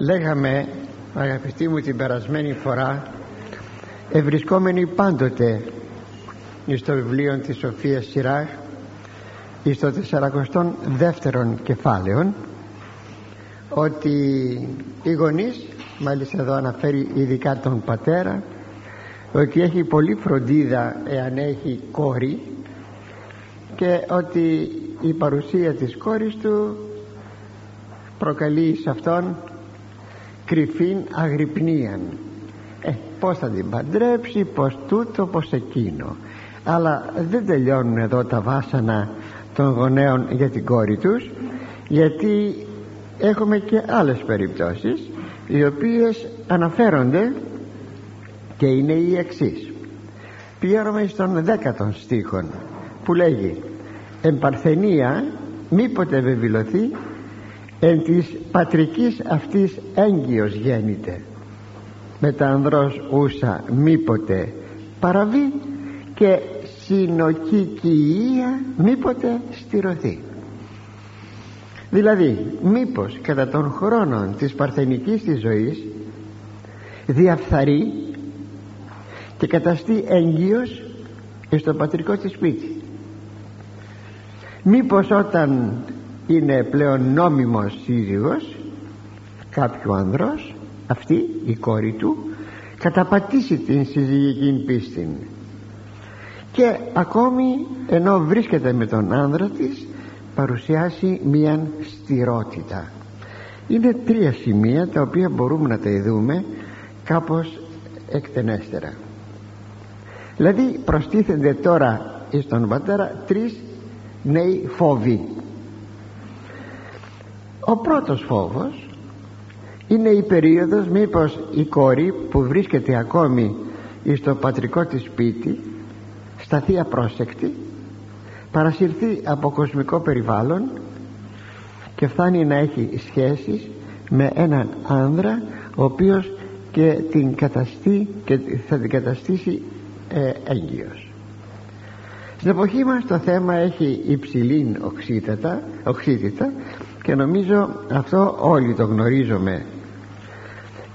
λέγαμε αγαπητοί μου την περασμένη φορά ευρισκόμενοι πάντοτε στο βιβλίο της Σοφίας Σιράχ στο 42ο κεφάλαιο ότι οι γονείς μάλιστα εδώ αναφέρει ειδικά τον πατέρα ότι έχει πολύ φροντίδα εάν έχει κόρη και ότι η παρουσία της κόρης του προκαλεί σε αυτόν κρυφήν αγρυπνίαν. Ε, πως θα την παντρέψει πως τούτο πως εκείνο. Αλλά δεν τελειώνουν εδώ τα βάσανα των γονέων για την κόρη τους γιατί έχουμε και άλλες περιπτώσεις οι οποίες αναφέρονται και είναι οι εξής. Πηγαίνουμε στον δέκατον στίχον που λέγει «Εν παρθενία μήποτε βεβηλωθεί εν της πατρικής αυτής έγκυος γέννηται. Τα ανδρός ούσα μήποτε παραβεί και συνοκικία μήποτε στηρωθεί. Δηλαδή μήπως κατά των χρόνων της παρθενικής της ζωής διαφθαρεί και καταστεί έγκυος στο πατρικό της σπίτι. Μήπως όταν είναι πλέον νόμιμος σύζυγος κάποιου ανδρός αυτή η κόρη του καταπατήσει την συζυγική πίστη. Και ακόμη ενώ βρίσκεται με τον άνδρα της παρουσιάσει μία στηρότητα. Είναι τρία σημεία τα οποία μπορούμε να τα ειδούμε κάπως εκτενέστερα. Δηλαδή προστίθενται τώρα στον πατέρα τρεις νέοι φόβοι ο πρώτος φόβος είναι η περίοδος μήπως η κόρη που βρίσκεται ακόμη στο πατρικό της σπίτι σταθεί απρόσεκτη παρασυρθεί από κοσμικό περιβάλλον και φτάνει να έχει σχέσεις με έναν άνδρα ο οποίος και την καταστεί και θα την καταστήσει ε, έγκυος. Στην εποχή μας το θέμα έχει υψηλή οξύτητα, οξύτητα και νομίζω αυτό όλοι το γνωρίζουμε.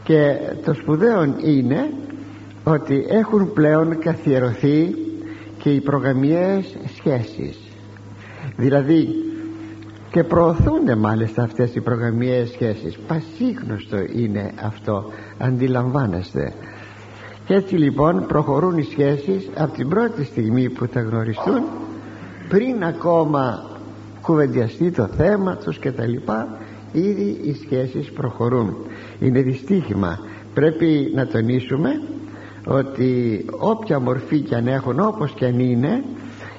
Και το σπουδαίο είναι ότι έχουν πλέον καθιερωθεί και οι προγαμιές σχέσεις δηλαδή και προωθούνται μάλιστα αυτές οι προγαμιές σχέσεις πασίγνωστο είναι αυτό αντιλαμβάνεστε. Και έτσι λοιπόν προχωρούν οι σχέσεις από την πρώτη στιγμή που θα γνωριστούν πριν ακόμα κουβεντιαστεί το θέμα τους και τα λοιπά ήδη οι σχέσεις προχωρούν. Είναι δυστύχημα. Πρέπει να τονίσουμε ότι όποια μορφή και αν έχουν όπως και αν είναι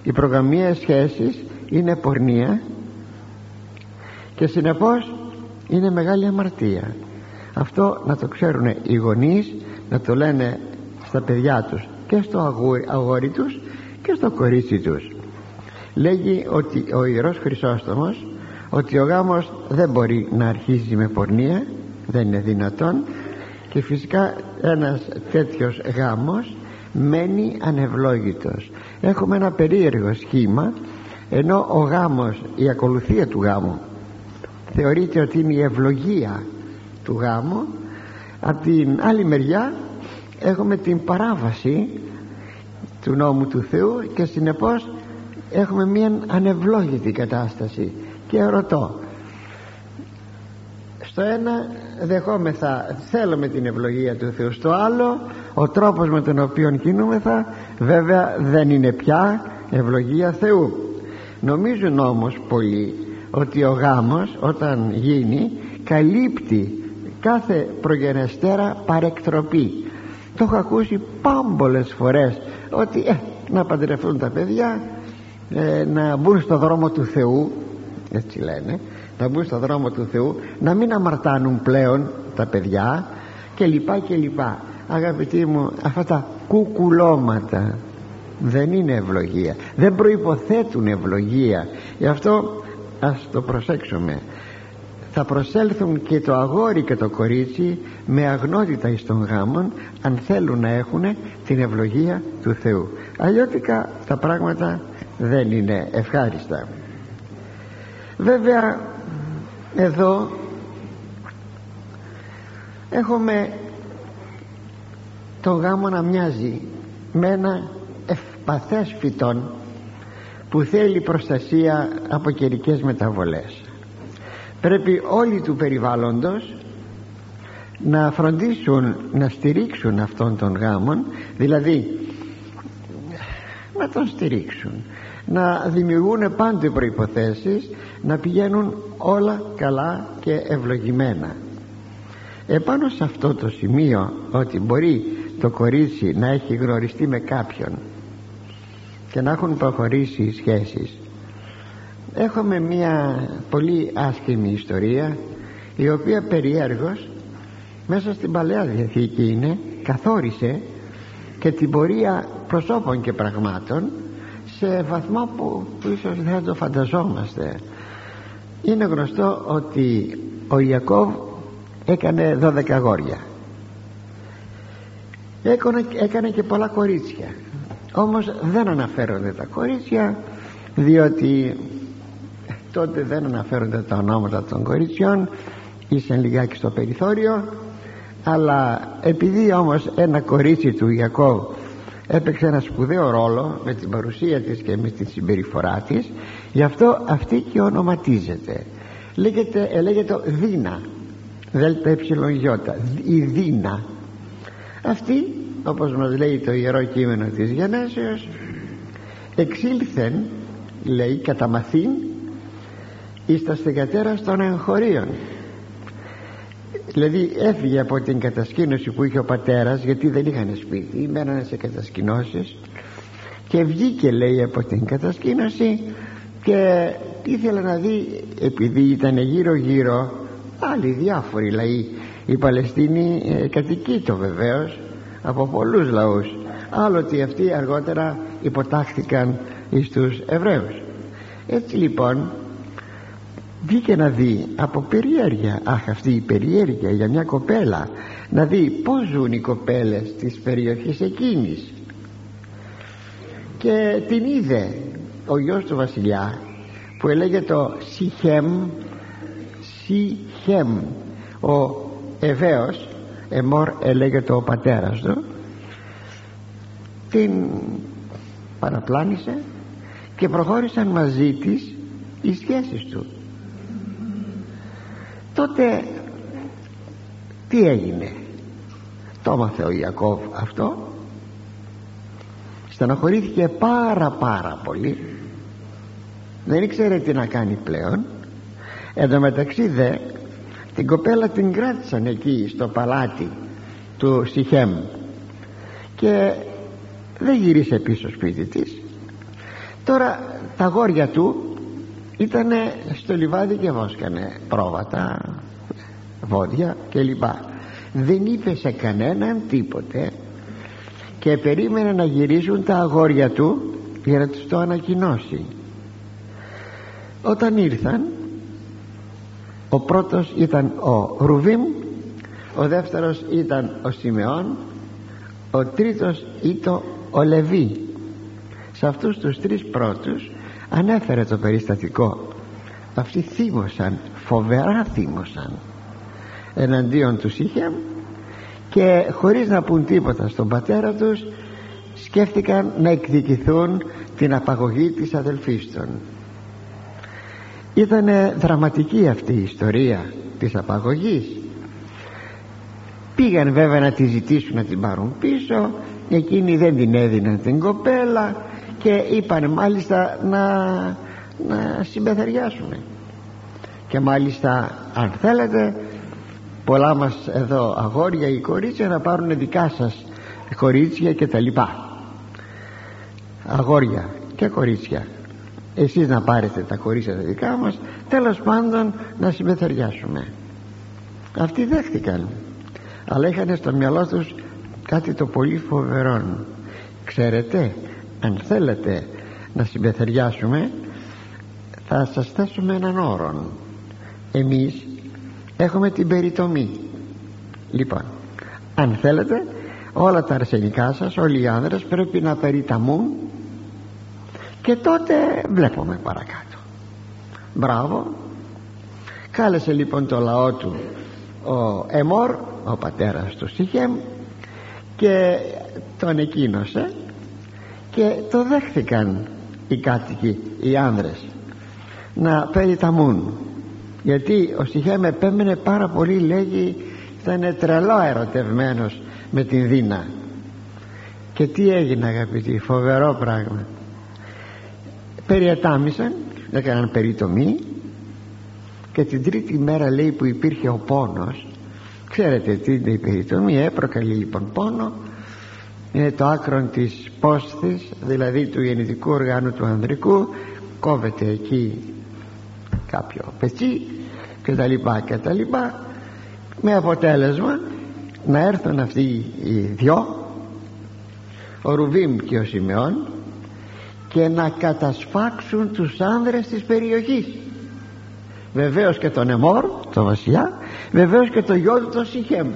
οι προγραμμίες σχέσεις είναι πορνεία και συνεπώς είναι μεγάλη αμαρτία. Αυτό να το ξέρουν οι γονείς να το λένε στα παιδιά τους και στο αγόρι τους και στο κορίτσι τους λέγει ότι ο Ιερός Χρυσόστομος ότι ο γάμος δεν μπορεί να αρχίζει με πορνεία δεν είναι δυνατόν και φυσικά ένας τέτοιος γάμος μένει ανευλόγητος. Έχουμε ένα περίεργο σχήμα ενώ ο γάμος η ακολουθία του γάμου θεωρείται ότι είναι η ευλογία του γάμου από την άλλη μεριά έχουμε την παράβαση του νόμου του Θεού και συνεπώς έχουμε μια ανευλόγητη κατάσταση και ρωτώ στο ένα δεχόμεθα θέλουμε την ευλογία του Θεού στο άλλο ο τρόπος με τον οποίο κινούμεθα βέβαια δεν είναι πια ευλογία Θεού. Νομίζουν όμως πολλοί ότι ο γάμος όταν γίνει καλύπτει κάθε προγενεστέρα παρεκτροπή. Το έχω ακούσει πάμπολες φορές ότι ε, να παντρευτούν τα παιδιά ε, να μπουν στο δρόμο του Θεού έτσι λένε να μπουν στο δρόμο του Θεού να μην αμαρτάνουν πλέον τα παιδιά και λοιπά και λοιπά. Αγαπητοί μου αυτά τα κουκουλώματα δεν είναι ευλογία. Δεν προϋποθέτουν ευλογία. Γι' αυτό ας το προσέξουμε. Θα προσέλθουν και το αγόρι και το κορίτσι με αγνότητα εις των γάμων αν θέλουν να έχουν την ευλογία του Θεού. Αλλιώτικα τα πράγματα δεν είναι ευχάριστα. Βέβαια εδώ έχουμε το γάμο να μοιάζει με ένα ευπαθές φυτόν που θέλει προστασία από καιρικές μεταβολές. Πρέπει όλοι του περιβάλλοντος να φροντίσουν να στηρίξουν αυτόν τον γάμον δηλαδή να τον στηρίξουν να δημιουργούν πάντοτε προϋποθέσεις να πηγαίνουν όλα καλά και ευλογημένα. Επάνω σε αυτό το σημείο ότι μπορεί το κορίτσι να έχει γνωριστεί με κάποιον και να έχουν προχωρήσει οι σχέσεις. Έχουμε μια πολύ άσχημη ιστορία η οποία περιέργως μέσα στην Παλαιά Διαθήκη είναι καθόρισε και την πορεία προσώπων και πραγμάτων σε βαθμό που, που ίσως δεν το φανταζόμαστε. Είναι γνωστό ότι ο Ιακώβ έκανε 12 αγόρια έκανε, έκανε και πολλά κορίτσια. Όμως δεν αναφέρονται τα κορίτσια διότι τότε δεν αναφέρονται τα ονόματα των κοριτσιών ήσαν λιγάκι στο περιθώριο. Αλλά επειδή όμως ένα κορίτσι του Ιακώβ έπαιξε ένα σπουδαίο ρόλο με την παρουσία της και με τη συμπεριφορά της. Γι' αυτό αυτή και ονοματίζεται. Λέγεται, ε, λέγεται Δίνα. Δέλτα ε. Η Δίνα. Αυτή όπως μας λέει το Ιερό Κείμενο της Γενέσεως εξήλθεν λέει κατά μαθήν εις τα στεγατέρας των εγχωρίων δηλαδή έφυγε από την κατασκήνωση που είχε ο πατέρας γιατί δεν είχαν σπίτι μένανε σε κατασκηνώσεις. Και βγήκε λέει από την κατασκήνωση και ήθελε να δει επειδή ήταν γύρω γύρω άλλοι διάφοροι λαοί. Η Παλαιστίνη ε, κατοικείτο βεβαίως από πολλούς λαούς. Άλλοτε αυτοί αργότερα υποτάχθηκαν εις τους Εβραίους. Έτσι λοιπόν βγήκε να δει από περιέργεια αχ αυτή η περιέργεια για μια κοπέλα να δει πως ζουν οι κοπέλες της περιοχής εκείνης. Και την είδε ο γιος του βασιλιά που έλεγε το Σιχέμ Σιχέμ. Ο Εβαίος Εμόρ έλεγε το ο πατέρας του την παραπλάνησε και προχώρησαν μαζί της οι σχέσεις του τότε τι έγινε; Το έμαθε ο Ιακώβ αυτό. Στενοχωρήθηκε πάρα πάρα πολύ. Δεν ήξερε τι να κάνει πλέον. Εν τω μεταξύ δε την κοπέλα την κράτησαν εκεί στο παλάτι του Σιχέμ. Και δεν γύρισε πίσω σπίτι της. Τώρα τα γόρια του ήταν στο λιβάδι και βόσκανε πρόβατα βόδια κλπ. Δεν είπε σε κανέναν τίποτε και περίμενε να γυρίσουν τα αγόρια του για να τους το ανακοινώσει. Όταν ήρθαν ο πρώτος ήταν ο Ρουβίμ ο δεύτερος ήταν ο Σιμεών ο τρίτος ήταν ο Λεβί. Σε αυτούς τους τρεις πρώτους ανέφερε το περιστατικό. Αυτοί θύμωσαν φοβερά θύμωσαν. Εναντίον τους Σίχεμ και χωρίς να πούν τίποτα στον πατέρα τους σκέφτηκαν να εκδικηθούν την απαγωγή της αδελφής των. Ήταν δραματική αυτή η ιστορία της απαγωγής. Πήγαν βέβαια να τη ζητήσουν να την πάρουν πίσω. Εκείνοι δεν την έδιναν την κοπέλα και είπαν μάλιστα να, να συμπεθεριάσουν και μάλιστα αν θέλετε πολλά μας εδώ αγόρια ή κορίτσια να πάρουν δικά σας κορίτσια και τα λοιπά. Αγόρια και κορίτσια εσείς να πάρετε τα κορίτσια τα δικά μας τέλος πάντων να συμπεθεριάσουμε. Αυτοί δέχτηκαν αλλά είχαν στο μυαλό τους κάτι το πολύ φοβερό. Ξέρετε αν θέλετε να συμπεθεριάσουμε θα σας θέσουμε έναν όρο εμείς έχουμε την περιτομή. Λοιπόν αν θέλετε όλα τα αρσενικά σας όλοι οι άνδρες πρέπει να περιταμούν και τότε βλέπουμε παρακάτω. Μπράβο. Κάλεσε λοιπόν το λαό του ο Εμόρ ο πατέρας του Σιχέμ και τον εκκίνωσε και το δέχθηκαν οι κάτοικοι οι άνδρες να περιταμούν γιατί ο Σιχέμ επέμενε πάρα πολύ λέγει ήταν τρελό ερωτευμένος με την Δίνα. Και τι έγινε αγαπητοί φοβερό πράγμα. Περιετάμισαν έκαναν περιτομή και την τρίτη μέρα λέει που υπήρχε ο πόνος ξέρετε τι είναι η περιτομή ε, προκαλεί λοιπόν πόνο είναι το άκρο της πόσθης δηλαδή του γεννητικού οργάνου του ανδρικού. Κόβεται εκεί κάποιο πετσί και τα λοιπά και τα λοιπά με αποτέλεσμα να έρθουν αυτοί οι δυο ο Ρουβίμ και ο Σιμεών και να κατασφάξουν τους άνδρες της περιοχής. Βεβαίως και τον Εμόρ τον βασιλιά βεβαίως και το γιο του τον Σιχέμ.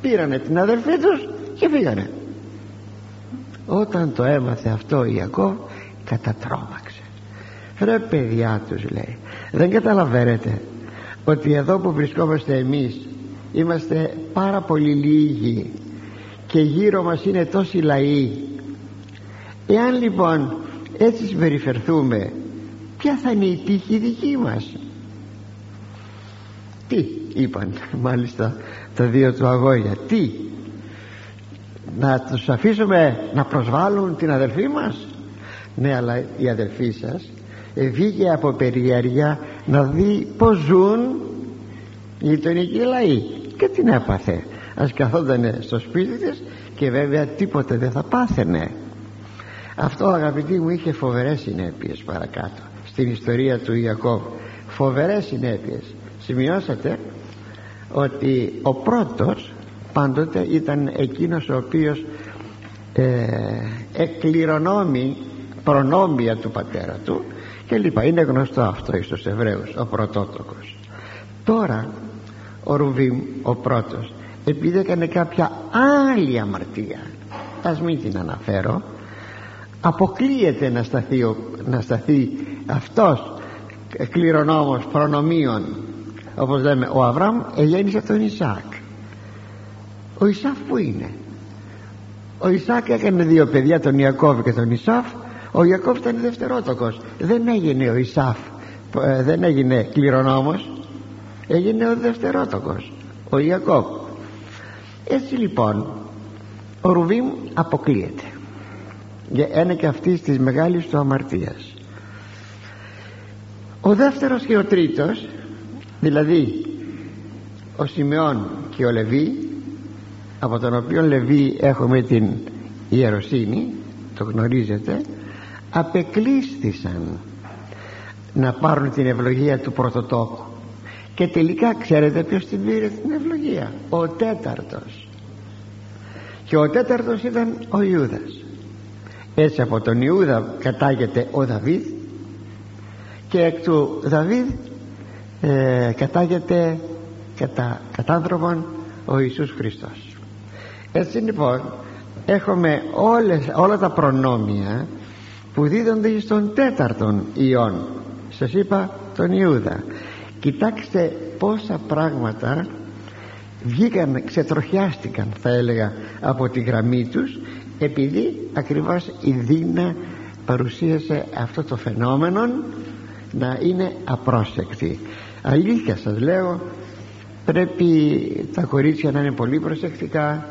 Πήρανε την αδελφή τους και φύγανε όταν το έμαθε αυτό ο Ιακώβ κατατρώμαξε ρε παιδιά τους λέει δεν καταλαβαίνετε ότι εδώ που βρισκόμαστε εμείς είμαστε πάρα πολύ λίγοι και γύρω μας είναι τόσοι λαοί. Εάν λοιπόν έτσι συμπεριφερθούμε ποια θα είναι η τύχη δική μας; Τι είπαν μάλιστα τα δύο του αγόρια. Τι; Να τους αφήσουμε να προσβάλλουν την αδελφή μας. Ναι αλλά η αδελφή σας βγήκε από περιέργεια να δει πως ζουν οι γειτονικοί λαοί. Και την έπαθε. Ας καθόταν στο σπίτι της και βέβαια τίποτα δεν θα πάθαινε. Αυτό αγαπητοί μου είχε φοβερές συνέπειες παρακάτω στην ιστορία του Ιακώβ. Φοβερές συνέπειες. Σημειώσατε ότι ο πρώτος πάντοτε ήταν εκείνος ο οποίος ε, εκκληρονόμει προνόμια του πατέρα του και λοιπά. Είναι γνωστό αυτό στους Εβραίους ο πρωτότοκος. Τώρα ο Ρουβίμ ο πρώτος επειδή έκανε κάποια άλλη αμαρτία ας μην την αναφέρω αποκλείεται να σταθεί, να σταθεί αυτός κληρονόμος προνομίων όπως λέμε ο Αβραάμ εγέννησε τον Ισάκ ο Ισάφ που είναι; Ο Ισάκ έκανε δύο παιδιά τον Ιακώβ και τον Ισάφ. Ο Ιακώβ ήταν δευτερότοκος. Δεν έγινε ο Ισάφ ε, δεν έγινε κληρονόμος. Έγινε ο δευτερότοκος ο Ιακώβ. Έτσι λοιπόν ο Ρουβίμ αποκλείεται για ένα και αυτή της μεγάλης του αμαρτίας. Ο δεύτερος και ο τρίτος δηλαδή ο Σιμεών και ο Λεβί από τον οποίο Λεβί έχουμε την ιεροσύνη το γνωρίζετε απεκλείστησαν να πάρουν την ευλογία του πρωτοτόκου. Και τελικά ξέρετε ποιος την πήρε την ευλογία; Ο τέταρτος. Και ο τέταρτος ήταν ο Ιούδας. Έτσι από τον Ιούδα κατάγεται ο Δαβίδ και εκ του Δαβίδ ε, κατάγεται κατά, κατάνθρωπον ο Ιησούς Χριστός έτσι λοιπόν έχουμε όλες, όλα τα προνόμια που δίδονται στον τέταρτον Ιών. Σας είπα τον Ιούδα. Κοιτάξτε πόσα πράγματα βγήκαν, ξετροχιάστηκαν θα έλεγα από τη γραμμή τους επειδή ακριβώς η Δίνα παρουσίασε αυτό το φαινόμενο να είναι απρόσεκτη. Αλήθεια σας λέω πρέπει τα κορίτσια να είναι πολύ προσεκτικά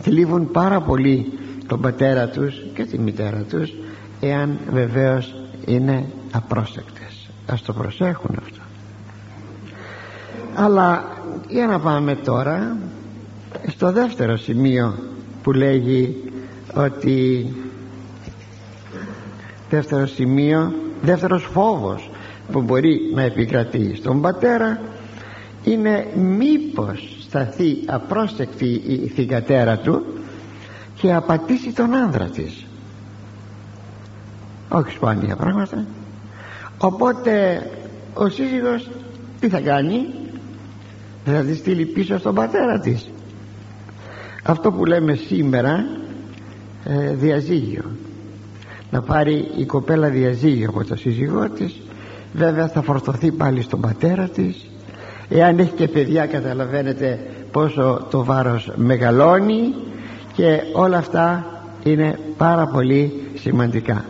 θλίβουν πάρα πολύ τον πατέρα τους και τη μητέρα τους εάν βεβαίως είναι απρόσεκτες. Ας το προσέχουν αυτό. Αλλά για να πάμε τώρα στο δεύτερο σημείο που λέγει ότι δεύτερο σημείο δεύτερος φόβος που μπορεί να επικρατεί στον πατέρα είναι μήπως σταθεί απρόσεκτη η θυγατέρα του και απατήσει τον άνδρα της. Όχι σπάνια πράγματα. Οπότε ο σύζυγος τι θα κάνει; Θα τη στείλει πίσω στον πατέρα της. Αυτό που λέμε σήμερα ε, διαζύγιο. Να πάρει η κοπέλα διαζύγιο από το σύζυγό της. Βέβαια θα φορτωθεί πάλι στον πατέρα της εάν έχει και παιδιά καταλαβαίνετε πόσο το βάρος μεγαλώνει και όλα αυτά είναι πάρα πολύ σημαντικά.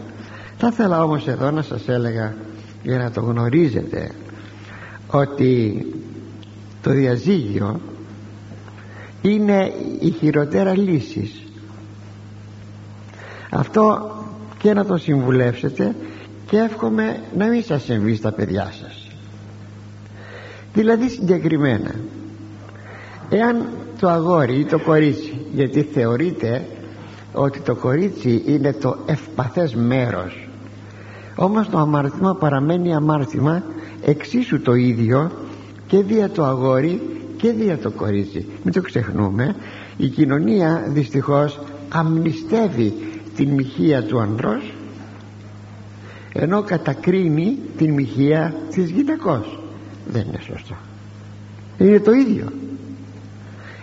Θα ήθελα όμως εδώ να σας έλεγα για να το γνωρίζετε ότι το διαζύγιο είναι η χειροτέρα λύσης. Αυτό και να το συμβουλεύσετε και εύχομαι να μην σας συμβεί στα παιδιά σας δηλαδή συγκεκριμένα εάν το αγόρι ή το κορίτσι γιατί θεωρείται ότι το κορίτσι είναι το ευπαθές μέρος όμως το αμάρτημα παραμένει αμάρτημα εξίσου το ίδιο και δια το αγόρι και δια το κορίτσι. Μην το ξεχνούμε η κοινωνία δυστυχώς αμνηστεύει την μοιχεία του ανδρός ενώ κατακρίνει την μοιχεία της γυναικός δεν είναι σωστό. Είναι το ίδιο.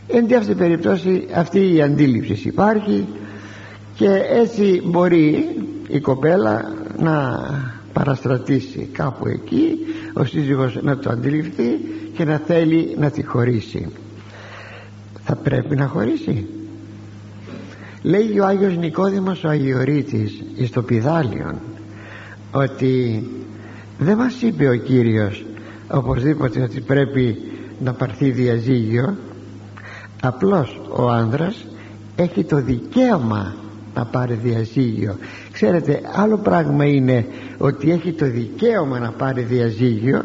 Εν τη αυτή περιπτώσει αυτή η αντίληψη υπάρχει και έτσι μπορεί η κοπέλα να παραστρατήσει κάπου εκεί ο σύζυγος να το αντιληφθεί και να θέλει να τη χωρίσει. Θα πρέπει να χωρίσει. Λέει ο Άγιος Νικόδημος ο Αγιορείτης εις το Πιδάλιον ότι δεν μας είπε ο Κύριος οπωσδήποτε ότι πρέπει να πάρθει διαζύγιο απλώς ο άνδρας έχει το δικαίωμα να πάρει διαζύγιο. Ξέρετε άλλο πράγμα είναι ότι έχει το δικαίωμα να πάρει διαζύγιο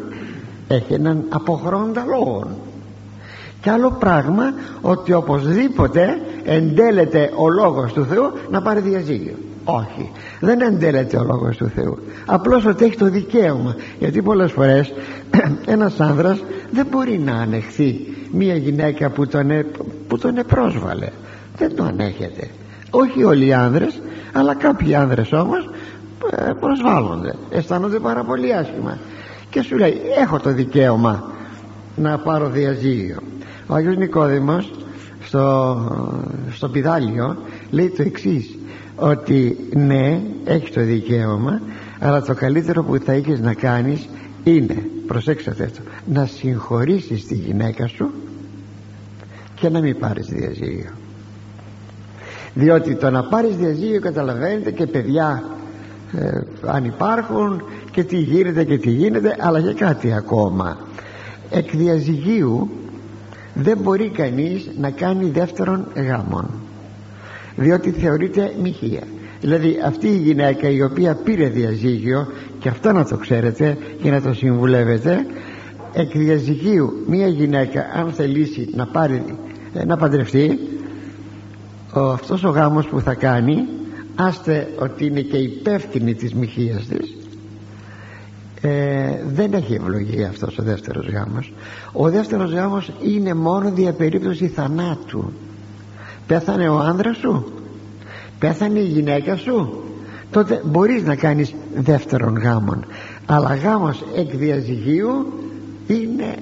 έχει έναν αποχρόντα λόγο και άλλο πράγμα ότι οπωσδήποτε εντέλεται ο λόγος του Θεού να πάρει διαζύγιο όχι. Δεν εντέλεται ο λόγος του Θεού. Απλώς ότι έχει το δικαίωμα. Γιατί πολλές φορές ένας άνδρας δεν μπορεί να ανεχθεί μια γυναίκα που τον, ε, που τον επρόσβαλε. Δεν το ανέχεται. Όχι όλοι οι άνδρες αλλά κάποιοι άνδρες όμως ε, προσβάλλονται. Αισθάνονται πάρα πολύ άσχημα. Και σου λέει έχω το δικαίωμα να πάρω διαζύγιο ο Άγιος Νικόδημος στο, στο πιδάλιο λέει το εξής ότι ναι έχεις το δικαίωμα αλλά το καλύτερο που θα έχεις να κάνεις είναι προσέξτε αυτό να συγχωρήσεις τη γυναίκα σου και να μην πάρεις διαζύγιο. Διότι το να πάρεις διαζύγιο καταλαβαίνετε και παιδιά ε, αν υπάρχουν και τι γίνεται και τι γίνεται αλλά και κάτι ακόμα. Εκ διαζυγίου δεν μπορεί κανείς να κάνει δεύτερον γάμον διότι θεωρείται μοιχεία. Δηλαδή αυτή η γυναίκα η οποία πήρε διαζύγιο και αυτό να το ξέρετε και να το συμβουλεύετε εκ διαζυγίου μια γυναίκα αν θελήσει να πάρει ε, να παντρευτεί ο, αυτός ο γάμος που θα κάνει άστε ότι είναι και υπεύθυνη της μοιχείας της ε, δεν έχει ευλογία αυτός ο δεύτερος γάμος. Ο δεύτερος γάμος είναι μόνο δια περίπτωση θανάτου πέθανε ο άνδρας σου; Πέθανε η γυναίκα σου; Τότε μπορείς να κάνεις δεύτερον γάμον. Αλλά γάμος εκ διαζυγίου είναι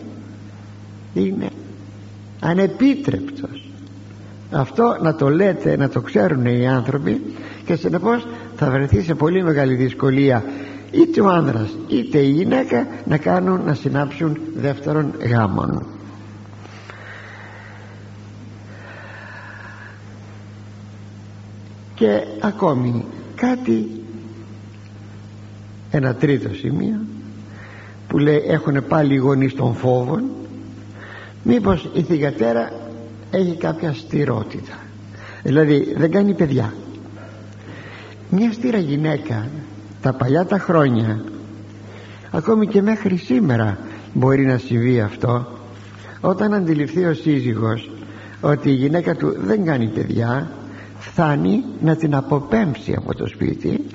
είναι ανεπίτρεπτος. Αυτό να το λέτε να το ξέρουν οι άνθρωποι και συνεπώς θα βρεθεί σε πολύ μεγάλη δυσκολία είτε ο άνδρας είτε η γυναίκα να κάνουν να συνάψουν δεύτερον γάμον και ακόμη κάτι ένα τρίτο σημείο που λέει έχουν πάλι οι γονείς των φόβων μήπως η θυγατέρα έχει κάποια στηρότητα δηλαδή δεν κάνει παιδιά. Μια στήρα γυναίκα τα παλιά τα χρόνια ακόμη και μέχρι σήμερα μπορεί να συμβεί αυτό όταν αντιληφθεί ο σύζυγος ότι η γυναίκα του δεν κάνει παιδιά φτάνει να την αποπέμψει από το σπίτι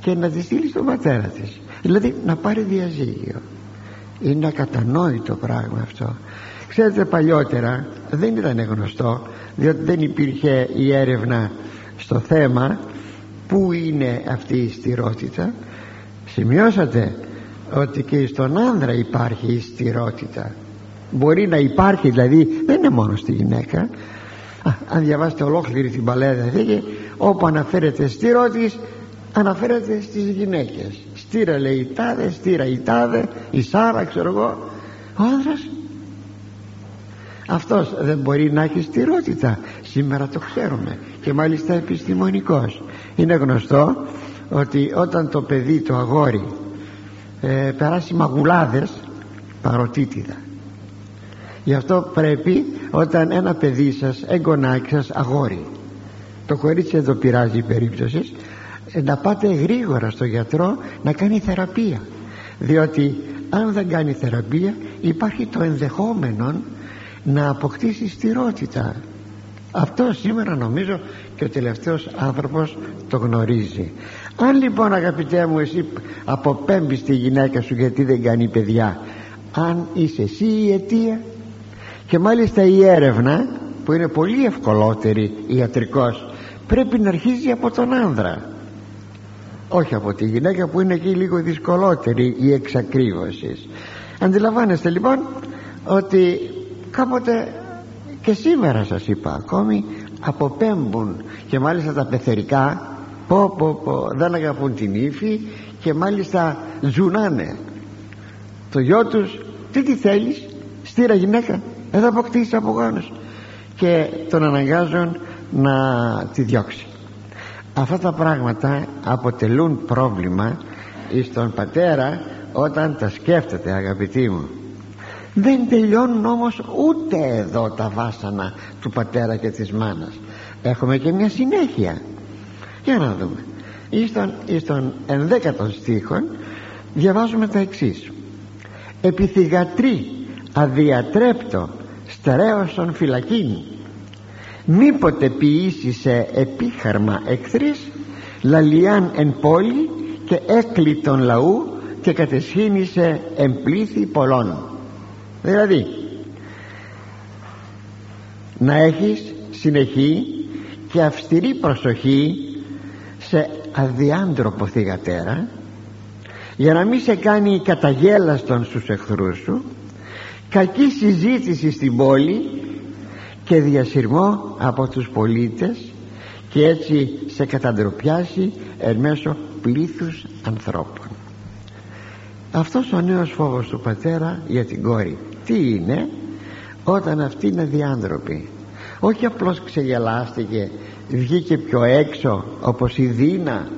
και να τη στείλει στον πατέρα της. Δηλαδή να πάρει διαζύγιο. Είναι ακατανόητο πράγμα αυτό. Ξέρετε παλιότερα δεν ήταν γνωστό διότι δεν υπήρχε η έρευνα στο θέμα πού είναι αυτή η στηρότητα. Σημειώσατε ότι και στον άνδρα υπάρχει η στηρότητα. Μπορεί να υπάρχει δηλαδή δεν είναι μόνο στη γυναίκα Α, αν διαβάσετε ολόκληρη την παλαιά διαθήκη όπου αναφέρεται στηρότης αναφέρεται στις γυναίκες. Στήρα λέει η τάδε στήρα η τάδε η Σάρα ξέρω εγώ. Ο άνδρας. Αυτός δεν μπορεί να έχει στηρότητα. Σήμερα το ξέρουμε. Και μάλιστα επιστημονικός. Είναι γνωστό ότι όταν το παιδί το αγόρι ε, περάσει μαγουλάδες παροτίτιδα. Γι' αυτό πρέπει όταν ένα παιδί σας εγγονάκι σας αγόρι το κορίτσι εδώ πειράζει η περίπτωση ε, να πάτε γρήγορα στο γιατρό να κάνει θεραπεία. Διότι αν δεν κάνει θεραπεία υπάρχει το ενδεχόμενο να αποκτήσει στηρότητα. Αυτό σήμερα νομίζω και ο τελευταίος άνθρωπος το γνωρίζει. Αν λοιπόν αγαπητέ μου εσύ αποπέμπεις τη γυναίκα σου γιατί δεν κάνει παιδιά αν είσαι εσύ η αιτία και μάλιστα η έρευνα που είναι πολύ ευκολότερη ιατρικός πρέπει να αρχίζει από τον άνδρα. Όχι από τη γυναίκα που είναι εκεί λίγο δυσκολότερη η εξακρίβωση. Αντιλαμβάνεστε λοιπόν ότι κάποτε και σήμερα σας είπα ακόμη αποπέμπουν και μάλιστα τα πεθερικά πω πω πω δεν αγαπούν την ύφη και μάλιστα ζουνάνε. Το γιο τους τι τι θέλεις στήρα γυναίκα εδώ αποκτήσει από γόνος και τον αναγκάζουν να τη διώξει. Αυτά τα πράγματα αποτελούν πρόβλημα στον πατέρα όταν τα σκέφτεται αγαπητοί μου. Δεν τελειώνουν όμως ούτε εδώ τα βάσανα του πατέρα και της μάνας. Έχουμε και μια συνέχεια. Για να δούμε. Εις τον, ενδέκατον στίχον διαβάζουμε τα εξής. Επιθυγατρή αδιατρέπτο στερέωσον φυλακήν μήποτε ποιήσει σε επίχαρμα εχθρής λαλιάν εν πόλη και έκλειτον λαού και κατεσχήνησε εμπλήθη πολλών. Δηλαδή να έχεις συνεχή και αυστηρή προσοχή σε αδιάντροπο θυγατέρα για να μην σε κάνει καταγέλαστον στους εχθρούς σου κακή συζήτηση στην πόλη και διασυρμό από τους πολίτες και έτσι σε καταντροπιάσει εν μέσω πλήθους ανθρώπων. Αυτός ο νέος φόβος του πατέρα για την κόρη τι είναι; Όταν αυτή είναι διάντροπη όχι απλώς ξεγελάστηκε βγήκε πιο έξω όπως η Δίνα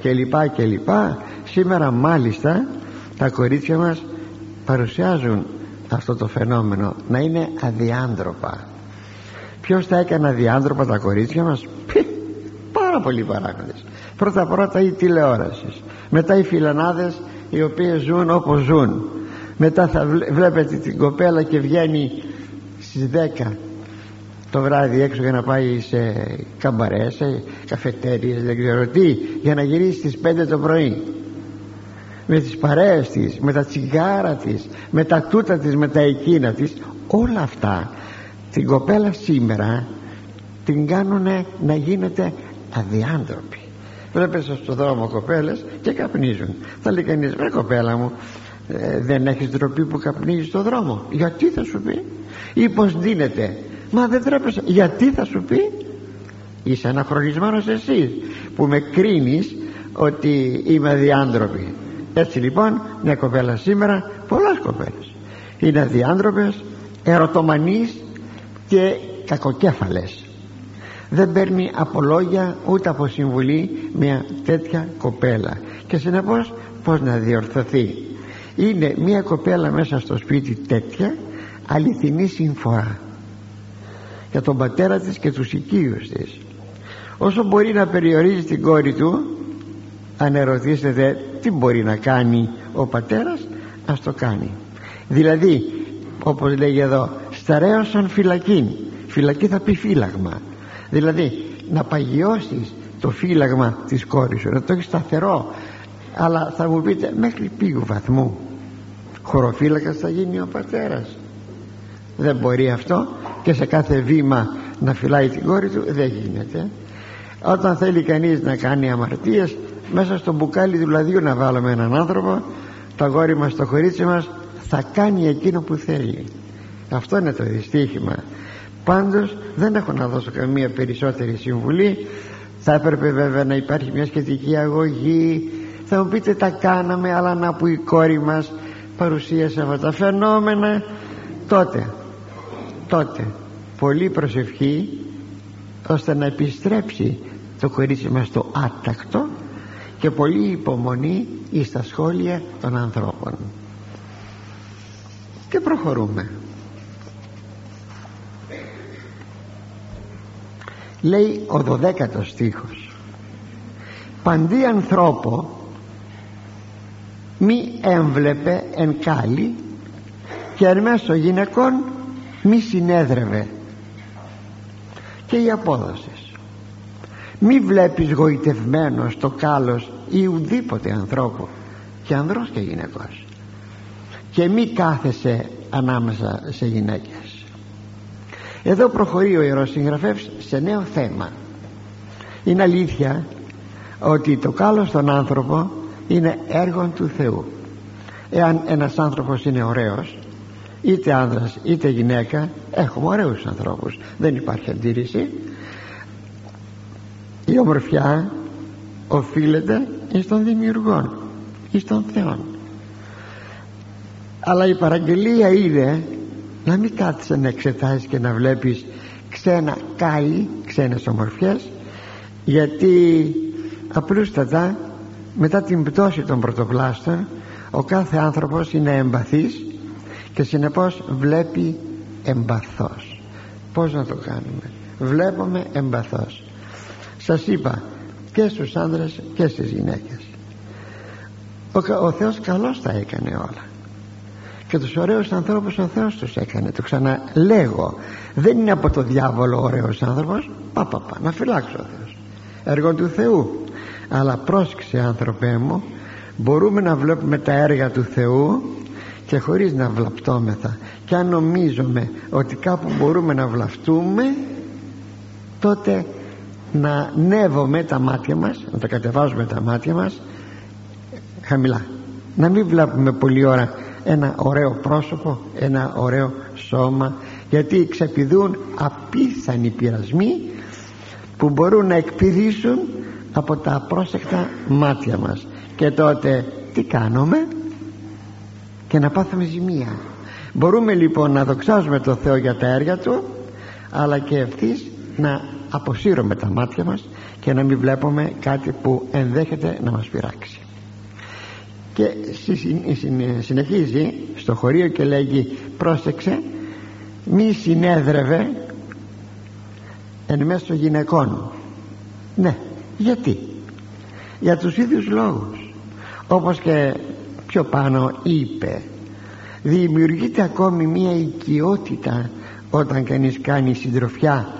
και λοιπά και λοιπά σήμερα μάλιστα τα κορίτσια μας παρουσιάζουν αυτό το φαινόμενο να είναι αδιάντροπα. Ποιος τα έκανε αδιάντροπα τα κορίτσια μας; Πι, πάρα πολλοί παράγοντες. Πρώτα πρώτα η τηλεόρασης. Μετά οι φιλανάδες οι οποίες ζουν όπως ζουν. Μετά θα βλέπετε την κοπέλα και βγαίνει στις 10 το βράδυ έξω για να πάει σε καμπαρές, σε καφετέριες δεν ξέρω τι για να γυρίσει στις 5 το πρωί με τις παρέες της με τα τσιγάρα της με τα τούτα της με τα εκείνα της όλα αυτά την κοπέλα σήμερα την κάνουν να γίνεται αδιάντροπη βλέπεις στο δρόμο κοπέλες και καπνίζουν. Θα λέει κανείς βρε κοπέλα μου ε, δεν έχεις ντροπή που καπνίζεις στο δρόμο. Γιατί θα σου πει; Ή πως δίνεται. Μα δεν τρέπεσαι. Γιατί θα σου πει; Είσαι αναχρονισμένος εσύ που με κρίνεις ότι είμαι αδιάντροπη έτσι λοιπόν μια κοπέλα σήμερα πολλές κοπέλες. Είναι αδιάντροπες ερωτομανείς και κακοκέφαλες. Δεν παίρνει από λόγια ούτε από συμβουλή μια τέτοια κοπέλα. Και συνεπώς πως να διορθωθεί; Είναι μια κοπέλα μέσα στο σπίτι τέτοια αληθινή συμφορά για τον πατέρα της και τους οικείους της. Όσο μπορεί να περιορίζει την κόρη του αν ερωτήσετε τι μπορεί να κάνει ο πατέρας ας το κάνει. Δηλαδή όπως λέγει εδώ σταρέωσαν φυλακή φυλακή θα πει φύλαγμα. Δηλαδή να παγιώσεις το φύλαγμα της κόρης σου να το έχεις σταθερό. Αλλά θα μου πείτε μέχρι πήγου βαθμού χωροφύλακας θα γίνει ο πατέρας. Δεν μπορεί αυτό και σε κάθε βήμα να φυλάει την κόρη του δεν γίνεται. Όταν θέλει κανείς να κάνει αμαρτίες μέσα στο μπουκάλι του λαδιού να βάλουμε έναν άνθρωπο το αγόρι μας το κορίτσι μας θα κάνει εκείνο που θέλει. Αυτό είναι το δυστύχημα. Πάντως δεν έχω να δώσω καμία περισσότερη συμβουλή. Θα έπρεπε βέβαια να υπάρχει μια σχετική αγωγή. Θα μου πείτε τα κάναμε αλλά να που η κόρη μας παρουσίασε αυτά τα φαινόμενα. Τότε τότε πολύ προσευχή ώστε να επιστρέψει το κορίτσι μας στο άτακτο και πολύ υπομονή εις τα σχόλια των ανθρώπων. Και προχωρούμε. Λέει ο δωδέκατος στίχος. Παντή ανθρώπο μη έμβλεπε εν κάλλη και εν μέσω γυναικών μη συνέδρευε και η απόδοση μη βλέπεις γοητευμένος το κάλος ή ουδήποτε ανθρώπου και ανδρός και γυναικός. Και μη κάθεσαι ανάμεσα σε γυναίκες. Εδώ προχωρεί ο Ιερός Συγγραφεύς σε νέο θέμα. Είναι αλήθεια ότι το κάλος στον άνθρωπο είναι έργο του Θεού. Εάν ένας άνθρωπος είναι ωραίος είτε άνδρας είτε γυναίκα έχουμε ωραίους ανθρώπους. Δεν υπάρχει αντίρρηση η ομορφιά οφείλεται εις τον δημιουργό εις τον Θεό αλλά η παραγγελία είναι να μην κάθεσαι να εξετάζεις και να βλέπεις ξένα κάλλη ξένες ομορφιές γιατί απλούστατα μετά την πτώση των πρωτοκλάστων ο κάθε άνθρωπος είναι εμπαθής και συνεπώς βλέπει εμπαθός. Πως να το κάνουμε; Βλέπουμε εμπαθός σας είπα και στους άνδρες και στις γυναίκες. Ο, ο Θεός καλώς τα έκανε όλα. Και τους ωραίους ανθρώπους ο Θεός τους έκανε. Το ξαναλέγω. Δεν είναι από το διάβολο ο ωραίος άνθρωπος. Πα, πα, πα να φυλάξω ο Θεός. Έργο του Θεού. Αλλά πρόσεξε άνθρωπέ μου μπορούμε να βλέπουμε τα έργα του Θεού και χωρίς να βλαπτώμεθα και αν νομίζουμε ότι κάπου μπορούμε να βλαφτούμε τότε να νεύουμε τα μάτια μας να τα κατεβάζουμε τα μάτια μας χαμηλά. Να μην βλέπουμε πολλή ώρα ένα ωραίο πρόσωπο ένα ωραίο σώμα γιατί ξεπηδούν απίθανοι πειρασμοί που μπορούν να εκπηδήσουν από τα απρόσεκτα μάτια μας. Και τότε τι κάνουμε; Και να πάθουμε ζημία. Μπορούμε λοιπόν να δοξάζουμε το Θεό για τα έργα Του αλλά και ευθύς να αποσύρουμε τα μάτια μας και να μην βλέπουμε κάτι που ενδέχεται να μας πειράξει. Και συνεχίζει στο χωρίο και λέγει πρόσεξε μη συνέδρευε εν μέσω γυναικών ναι γιατί; Για τους ίδιους λόγους. Όπως και πιο πάνω είπε δημιουργείται ακόμη μία οικειότητα όταν κανείς κάνει συντροφιά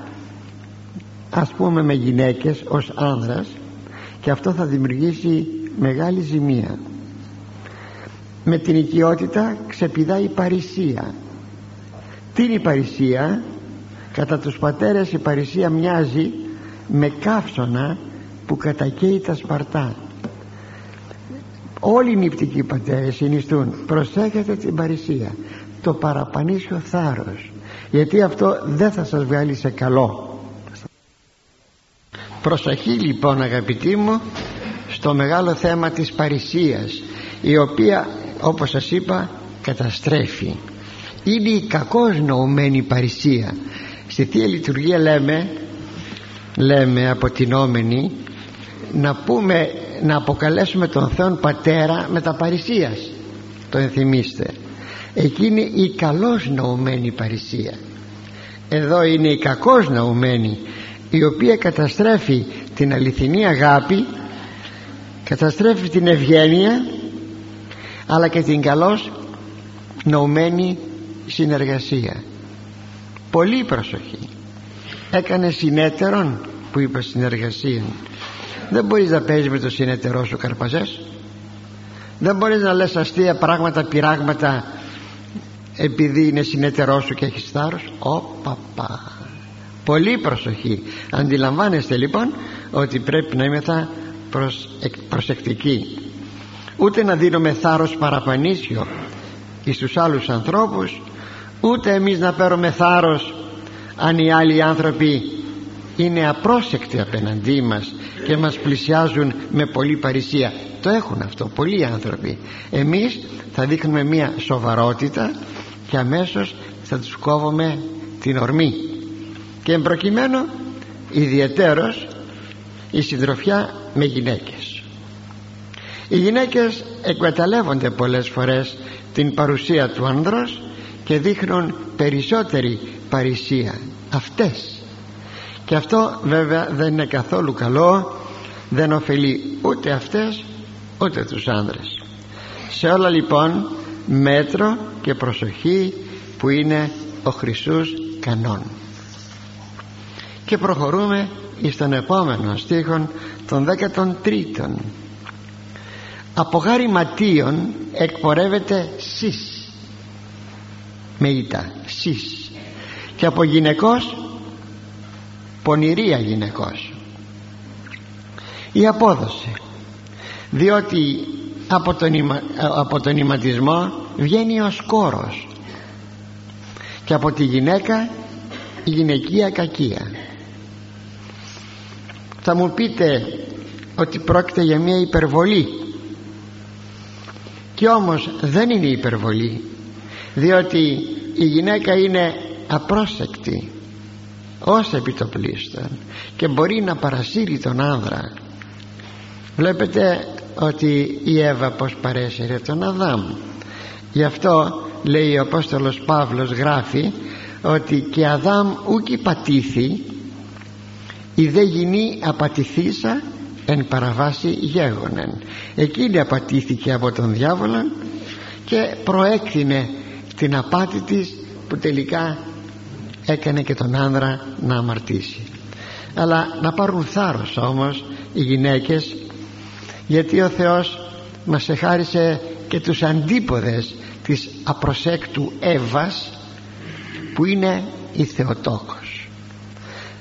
ας πούμε με γυναίκες ως άνδρας και αυτό θα δημιουργήσει μεγάλη ζημία. Με την οικειότητα ξεπηδάει η παρησία. Τι είναι η παρησία; Κατά τους πατέρες η παρησία μοιάζει με καύσωνα που κατακαίει τα σπαρτά. Όλοι οι νηπτικοί πατέρες συνιστούν προσέχετε την παρησία το παραπανήσιο θάρρος γιατί αυτό δεν θα σας βγάλει σε καλό προσοχή λοιπόν αγαπητοί μου στο μεγάλο θέμα της παρησίας η οποία όπως σας είπα καταστρέφει. Είναι η κακώς νοουμένη παρησία στη Θεία Λειτουργία λέμε λέμε αποτινόμενοι να πούμε να αποκαλέσουμε τον Θεό Πατέρα με τα παρησίας το ενθυμίστε. Εκείνη η καλώς νοουμένη παρησία εδώ είναι η κακώς νοουμένη η οποία καταστρέφει την αληθινή αγάπη καταστρέφει την ευγένεια αλλά και την καλώς νοουμένη συνεργασία. Πολύ προσοχή. Έκανε συνέτερον που είπα συνεργασία. Δεν μπορείς να παίζεις με το συνέτερό σου καρπαζές. Δεν μπορείς να λες αστεία πράγματα πειράγματα επειδή είναι συνέτερό σου και έχεις θάρρος. Ω παπά Πολύ προσοχή. Αντιλαμβάνεστε λοιπόν ότι πρέπει να είμαι θα προσεκτικοί Ούτε να δίνουμε θάρρος παραπανήσιο εις τους άλλους ανθρώπους Ούτε εμείς να παίρνουμε θάρρος αν οι άλλοι άνθρωποι είναι απρόσεκτοι απέναντί μας και μας πλησιάζουν με πολλή παρησία. Το έχουν αυτό πολλοί άνθρωποι. Εμείς θα δείχνουμε μια σοβαρότητα και αμέσως θα τους κόβουμε την ορμή και εμπροκειμένου ιδιαιτέρως η συντροφιά με γυναίκες. Οι γυναίκες εκμεταλλεύονται πολλές φορές την παρουσία του άνδρος και δείχνουν περισσότερη παρησία αυτές. Και αυτό βέβαια δεν είναι καθόλου καλό. Δεν ωφελεί ούτε αυτές ούτε τους άνδρες. Σε όλα λοιπόν μέτρο και προσοχή που είναι ο χρυσούς κανόν και προχωρούμε στον επόμενο στίχον των 13 από γάρι ματίων εκπορεύεται σεις. Με ήττα σεις. Και από γυναικός πονηρία γυναικός. Η απόδοση. Διότι από τον, από τον ηματισμό βγαίνει ο σκόρος. Και από τη γυναίκα η γυναικεία κακία θα μου πείτε ότι πρόκειται για μια υπερβολή. Και όμως δεν είναι υπερβολή διότι η γυναίκα είναι απρόσεκτη ως επιτοπλίστων και μπορεί να παρασύρει τον άνδρα. Βλέπετε ότι η Εύα πως παρέσυρε τον Αδάμ. Γι' αυτό λέει ο Απόστολος Παύλος γράφει ότι και Αδάμ ούκη πατήθη η δε γυνή απατηθήσα εν παραβάση γέγονεν εκείνη απατήθηκε από τον διάβολο και προέκτηνε την απάτη της που τελικά έκανε και τον άνδρα να αμαρτήσει. Αλλά να πάρουν θάρρος όμως οι γυναίκες γιατί ο Θεός μας εχάρισε και τους αντίποδες της απροσέκτου Εύας που είναι η Θεοτόκος.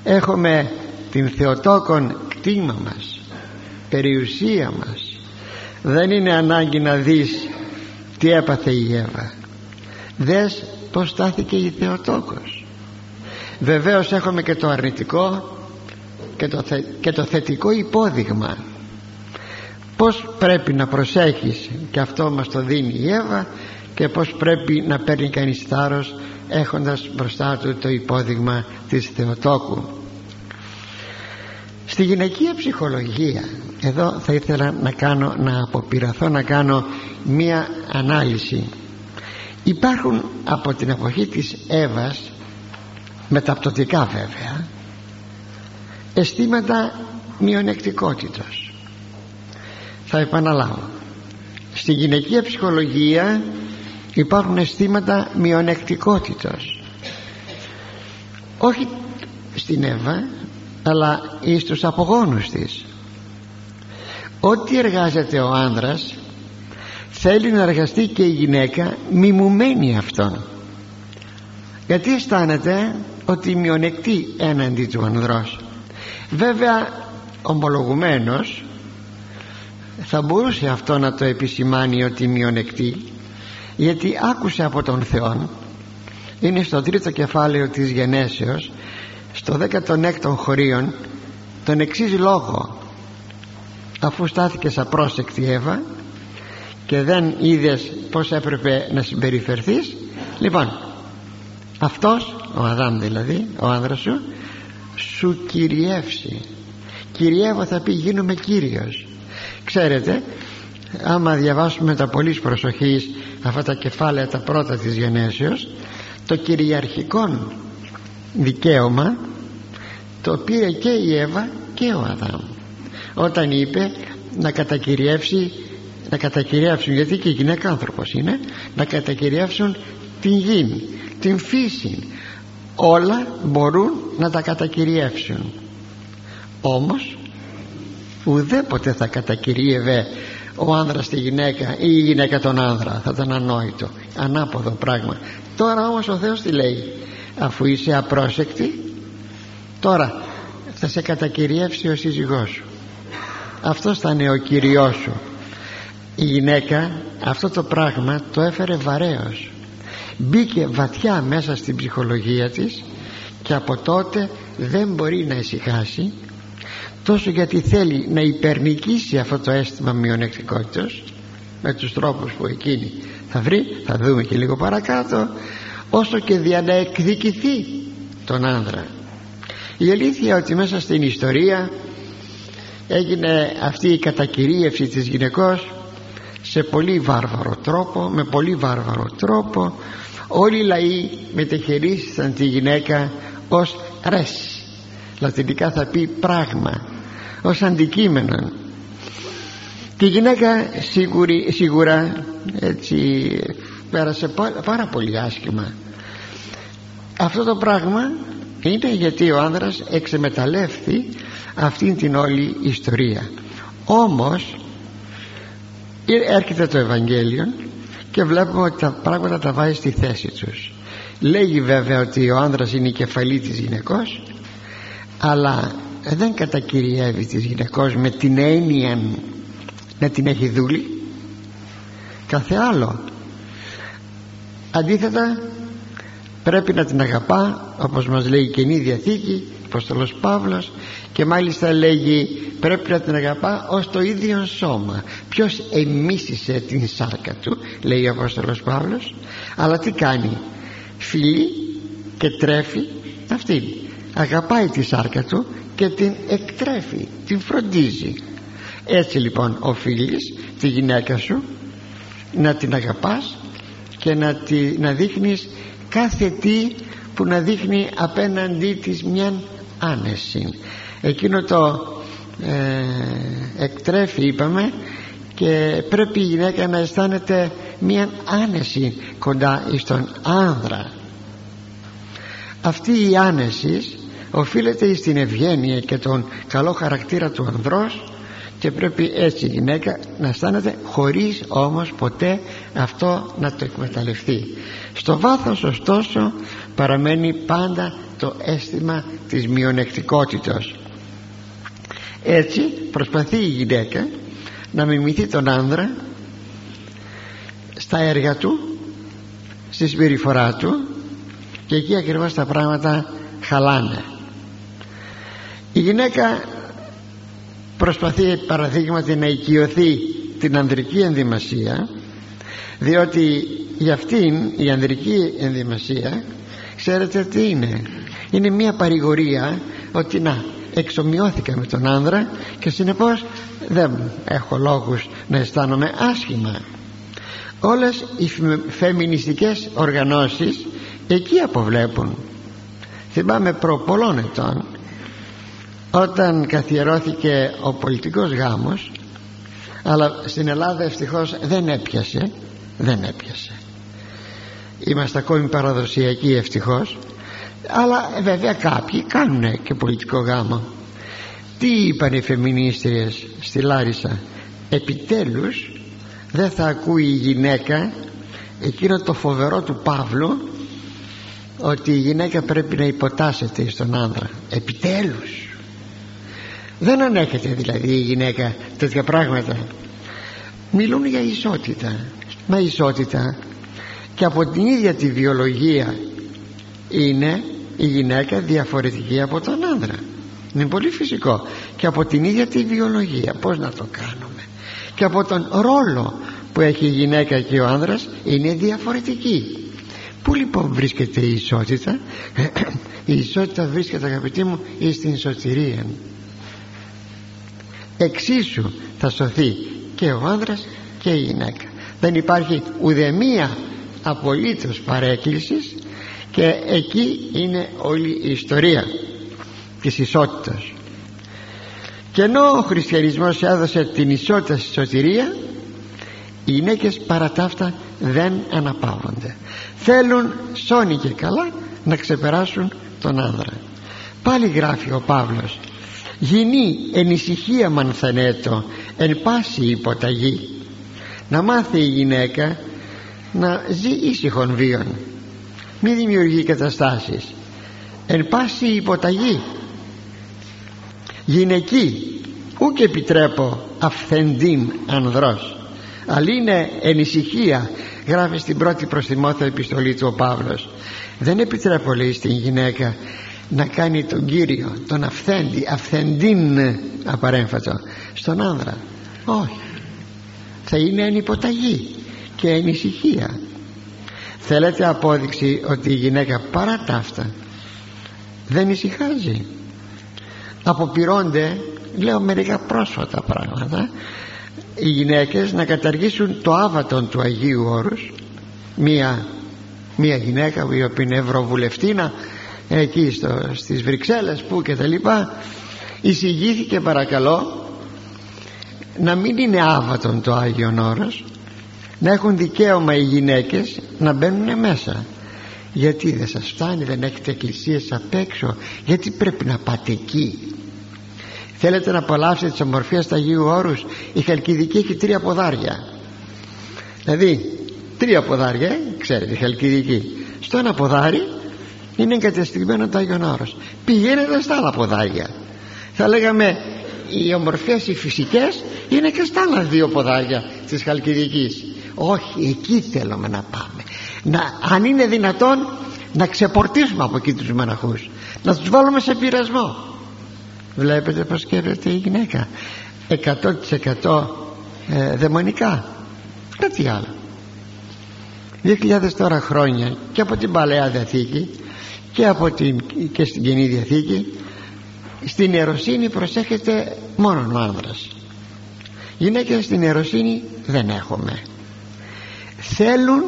Έχουμε την Θεοτόκον κτήμα μας περιουσία μας. Δεν είναι ανάγκη να δεις τι έπαθε η Εύα. Δες πως στάθηκε η Θεοτόκος. Βεβαίως έχουμε και το αρνητικό και το, και το θετικό υπόδειγμα. Πως πρέπει να προσέχεις και αυτό μας το δίνει η Εύα και πως πρέπει να παίρνει κανείς θάρρος έχοντας μπροστά του το υπόδειγμα της Θεοτόκου στη γυναικεία ψυχολογία εδώ θα ήθελα να κάνω να αποπειραθώ να κάνω μία ανάλυση. Υπάρχουν από την εποχή της Εύας μεταπτωτικά βέβαια αισθήματα μειονεκτικότητος θα επαναλάβω. Στη γυναικεία ψυχολογία υπάρχουν αισθήματα μειονεκτικότητος όχι στην Εύα αλλά εις τους απογόνους της. Ό,τι εργάζεται ο άνδρας θέλει να εργαστεί και η γυναίκα μιμουμένη αυτόν. Γιατί αισθάνεται ότι μειονεκτεί έναντι του ανδρός. Βέβαια ομολογουμένος θα μπορούσε αυτό να το επισημάνει ότι μειονεκτεί γιατί άκουσε από τον Θεό είναι στο τρίτο κεφάλαιο της γενέσεως στο 16ο χωρίον τον εξής λόγο. Αφού στάθηκες απρόσεκτη Εύα και δεν είδες πως έπρεπε να συμπεριφερθείς λοιπόν αυτός ο Αδάμ δηλαδή ο άνδρας σου σου κυριεύσει. Κυριεύω θα πει γίνομαι Κύριος. Ξέρετε άμα διαβάσουμε τα πολύ προσοχής αυτά τα κεφάλαια τα πρώτα της γενέσεως το κυριαρχικό δικαίωμα το πήρε και η Εύα και ο Αδάμ. Όταν είπε να κατακυριεύσει να κατακυριεύσουν γιατί και η γυναίκα άνθρωπος είναι να κατακυριεύσουν την γη την φύση. Όλα μπορούν να τα κατακυριεύσουν. Όμως ουδέποτε θα κατακυρίευε ο άνδρας τη γυναίκα ή η γυναίκα τον άνδρα. Θα ήταν ανόητο ανάποδο πράγμα. Τώρα όμως ο Θεός τι λέει; Αφού είσαι απρόσεκτη. Τώρα θα σε κατακυριεύσει ο σύζυγός σου. Αυτός θα είναι ο Κυριός σου. Η γυναίκα αυτό το πράγμα το έφερε βαρέως. Μπήκε βαθιά μέσα στην ψυχολογία της και από τότε δεν μπορεί να ησυχάσει τόσο γιατί θέλει να υπερνικήσει αυτό το αίσθημα μειονεκτικότητας. Με τους τρόπους που εκείνη θα βρει θα δούμε και λίγο παρακάτω όσο και για να εκδικηθεί τον άνδρα. Η αλήθεια ότι μέσα στην ιστορία έγινε αυτή η κατακυρίευση της γυναικός σε πολύ βάρβαρο τρόπο με πολύ βάρβαρο τρόπο. Όλοι οι λαοί μετεχειρίστηκαν τη γυναίκα ως ρες. Λατινικά θα πει πράγμα ως αντικείμενο. Τη γυναίκα σίγουρη, σίγουρα έτσι πέρασε πάρα πολύ άσχημα. Αυτό το πράγμα είναι γιατί ο άνδρας εξεμεταλλεύθη αυτήν την όλη ιστορία. Όμως έρχεται το Ευαγγέλιο και βλέπουμε ότι τα πράγματα τα βάζει στη θέση τους. Λέγει βέβαια ότι ο άνδρας είναι η κεφαλή της γυναικός αλλά δεν κατακυριεύει της γυναικός με την έννοια να την έχει δούλη κάθε άλλο αντίθετα πρέπει να την αγαπά όπως μας λέει η Καινή Διαθήκη ο Απόστολος Παύλος και μάλιστα λέγει πρέπει να την αγαπά ως το ίδιο σώμα. Ποιος εμίσησε την σάρκα του λέει ο Απόστολος Παύλος αλλά τι κάνει φιλεί και τρέφει αυτή αγαπάει τη σάρκα του και την εκτρέφει την φροντίζει. Έτσι λοιπόν οφείλεις τη γυναίκα σου να την αγαπάς και να, τη, να δείχνεις κάθε τι που να δείχνει απέναντί της μια άνεση. Εκείνο το ε, εκτρέφει είπαμε και πρέπει η γυναίκα να αισθάνεται μια άνεση κοντά στον άνδρα. Αυτή η άνεση οφείλεται στην ευγένεια και τον καλό χαρακτήρα του ανδρός και πρέπει έτσι η γυναίκα να αισθάνεται χωρίς όμως ποτέ αυτό να το εκμεταλλευτεί. Στο βάθος ωστόσο παραμένει πάντα το αίσθημα της μειονεκτικότητας έτσι προσπαθεί η γυναίκα να μιμηθεί τον άνδρα στα έργα του στη συμπεριφορά του και εκεί ακριβώς τα πράγματα χαλάνε. Η γυναίκα προσπαθεί παραδείγματι να οικειωθεί την ανδρική ενδυμασία διότι για αυτήν η ανδρική ενδυμασία ξέρετε τι είναι. Είναι μια παρηγορία ότι να εξομοιώθηκα με τον άνδρα και συνεπώς δεν έχω λόγους να αισθάνομαι άσχημα. Όλες οι φεμινιστικές οργανώσεις εκεί αποβλέπουν. Θυμάμαι προ πολλών ετών όταν καθιερώθηκε ο πολιτικός γάμος αλλά στην Ελλάδα ευτυχώς δεν έπιασε δεν έπιασε. Είμαστε ακόμη παραδοσιακοί ευτυχώς αλλά βέβαια κάποιοι κάνουν και πολιτικό γάμο. Τι είπαν οι φεμινίστριες στη Λάρισα; Επιτέλους δεν θα ακούει η γυναίκα εκείνο το φοβερό του Παύλου ότι η γυναίκα πρέπει να υποτάσσεται στον άνδρα. Επιτέλους δεν ανέχεται δηλαδή η γυναίκα τέτοια πράγματα. Μιλούν για ισότητα. Μα ισότητα και από την ίδια τη βιολογία είναι η γυναίκα διαφορετική από τον άνδρα. Είναι πολύ φυσικό. Και από την ίδια τη βιολογία πως να το κάνουμε. Και από τον ρόλο που έχει η γυναίκα και ο άνδρας είναι διαφορετική. Πού λοιπόν βρίσκεται η ισότητα; Η ισότητα βρίσκεται αγαπητοί μου στην σωτηρία Εξίσου θα σωθεί και ο άνδρας και η γυναίκα. Δεν υπάρχει ουδεμία απολύτως παρέκκλησης και εκεί είναι όλη η ιστορία της ισότητας. Και ενώ ο χριστιανισμός έδωσε την ισότητα στη σωτηρία οι γυναίκες παρά τα αυτά δεν αναπαύονται. Θέλουν σώνει και καλά να ξεπεράσουν τον άνδρα. Πάλι γράφει ο Παύλος γινή εν ησυχία μανθανέτο εν πάση υποταγή. Να μάθει η γυναίκα να ζει ήσυχον βίον. Μη δημιουργεί καταστάσεις. Εν πάση υποταγή. Γυναική ούκ επιτρέπω αυθεντήν ανδρός. Αλλά είναι εν ησυχία γράφεις στην πρώτη προς Τιμόθεο επιστολή του ο Παύλος. Δεν επιτρέπω λέει στην γυναίκα να κάνει τον Κύριο τον αυθέντη αυθεντήν απαρέμφατο στον άνδρα. Όχι. Θα είναι ανυποταγή και ανησυχία θέλετε απόδειξη ότι η γυναίκα παρά τα αυτά δεν ησυχάζει. Αποπειρώνται λέω μερικά πρόσφατα πράγματα οι γυναίκες να καταργήσουν το άβατον του Αγίου Όρους μία, μία γυναίκα η οποία είναι ευρωβουλευτήνα εκεί στο, στις Βρυξέλλες που και τα λοιπά εισηγήθηκε παρακαλώ να μην είναι άβατον το Άγιον Όρος να έχουν δικαίωμα οι γυναίκες να μπαίνουν μέσα. Γιατί δεν σας φτάνει δεν έχετε εκκλησίες απ' έξω γιατί πρέπει να πάτε εκεί. Θέλετε να απολαύσετε τις ομορφίες του Αγίου Όρους η Χαλκιδική έχει τρία ποδάρια. Δηλαδή τρία ποδάρια ε, ξέρετε η Χαλκιδική. Στο ένα ποδάρι είναι εγκατεστημένο το Άγιον Όρος. Πηγαίνετε στα άλλα ποδάρια θα λέγαμε οι ομορφές οι φυσικές είναι και στα άλλα δύο ποδάρια της Χαλκιδικής. Όχι εκεί θέλουμε να πάμε. Να, αν είναι δυνατόν να ξεπορτίσουμε από εκεί τους μοναχούς. Να τους βάλουμε σε πειρασμό. Βλέπετε πως σκέφτεται η γυναίκα. 100% ε, δαιμονικά. Κάτι άλλο. 2.000 τώρα χρόνια και από την Παλαιά Διαθήκη και, από την, και στην Κοινή Διαθήκη. Στην ιεροσύνη προσέχεται μόνο ο άνδρας. Γυναίκες στην ιεροσύνη δεν έχουμε. Θέλουν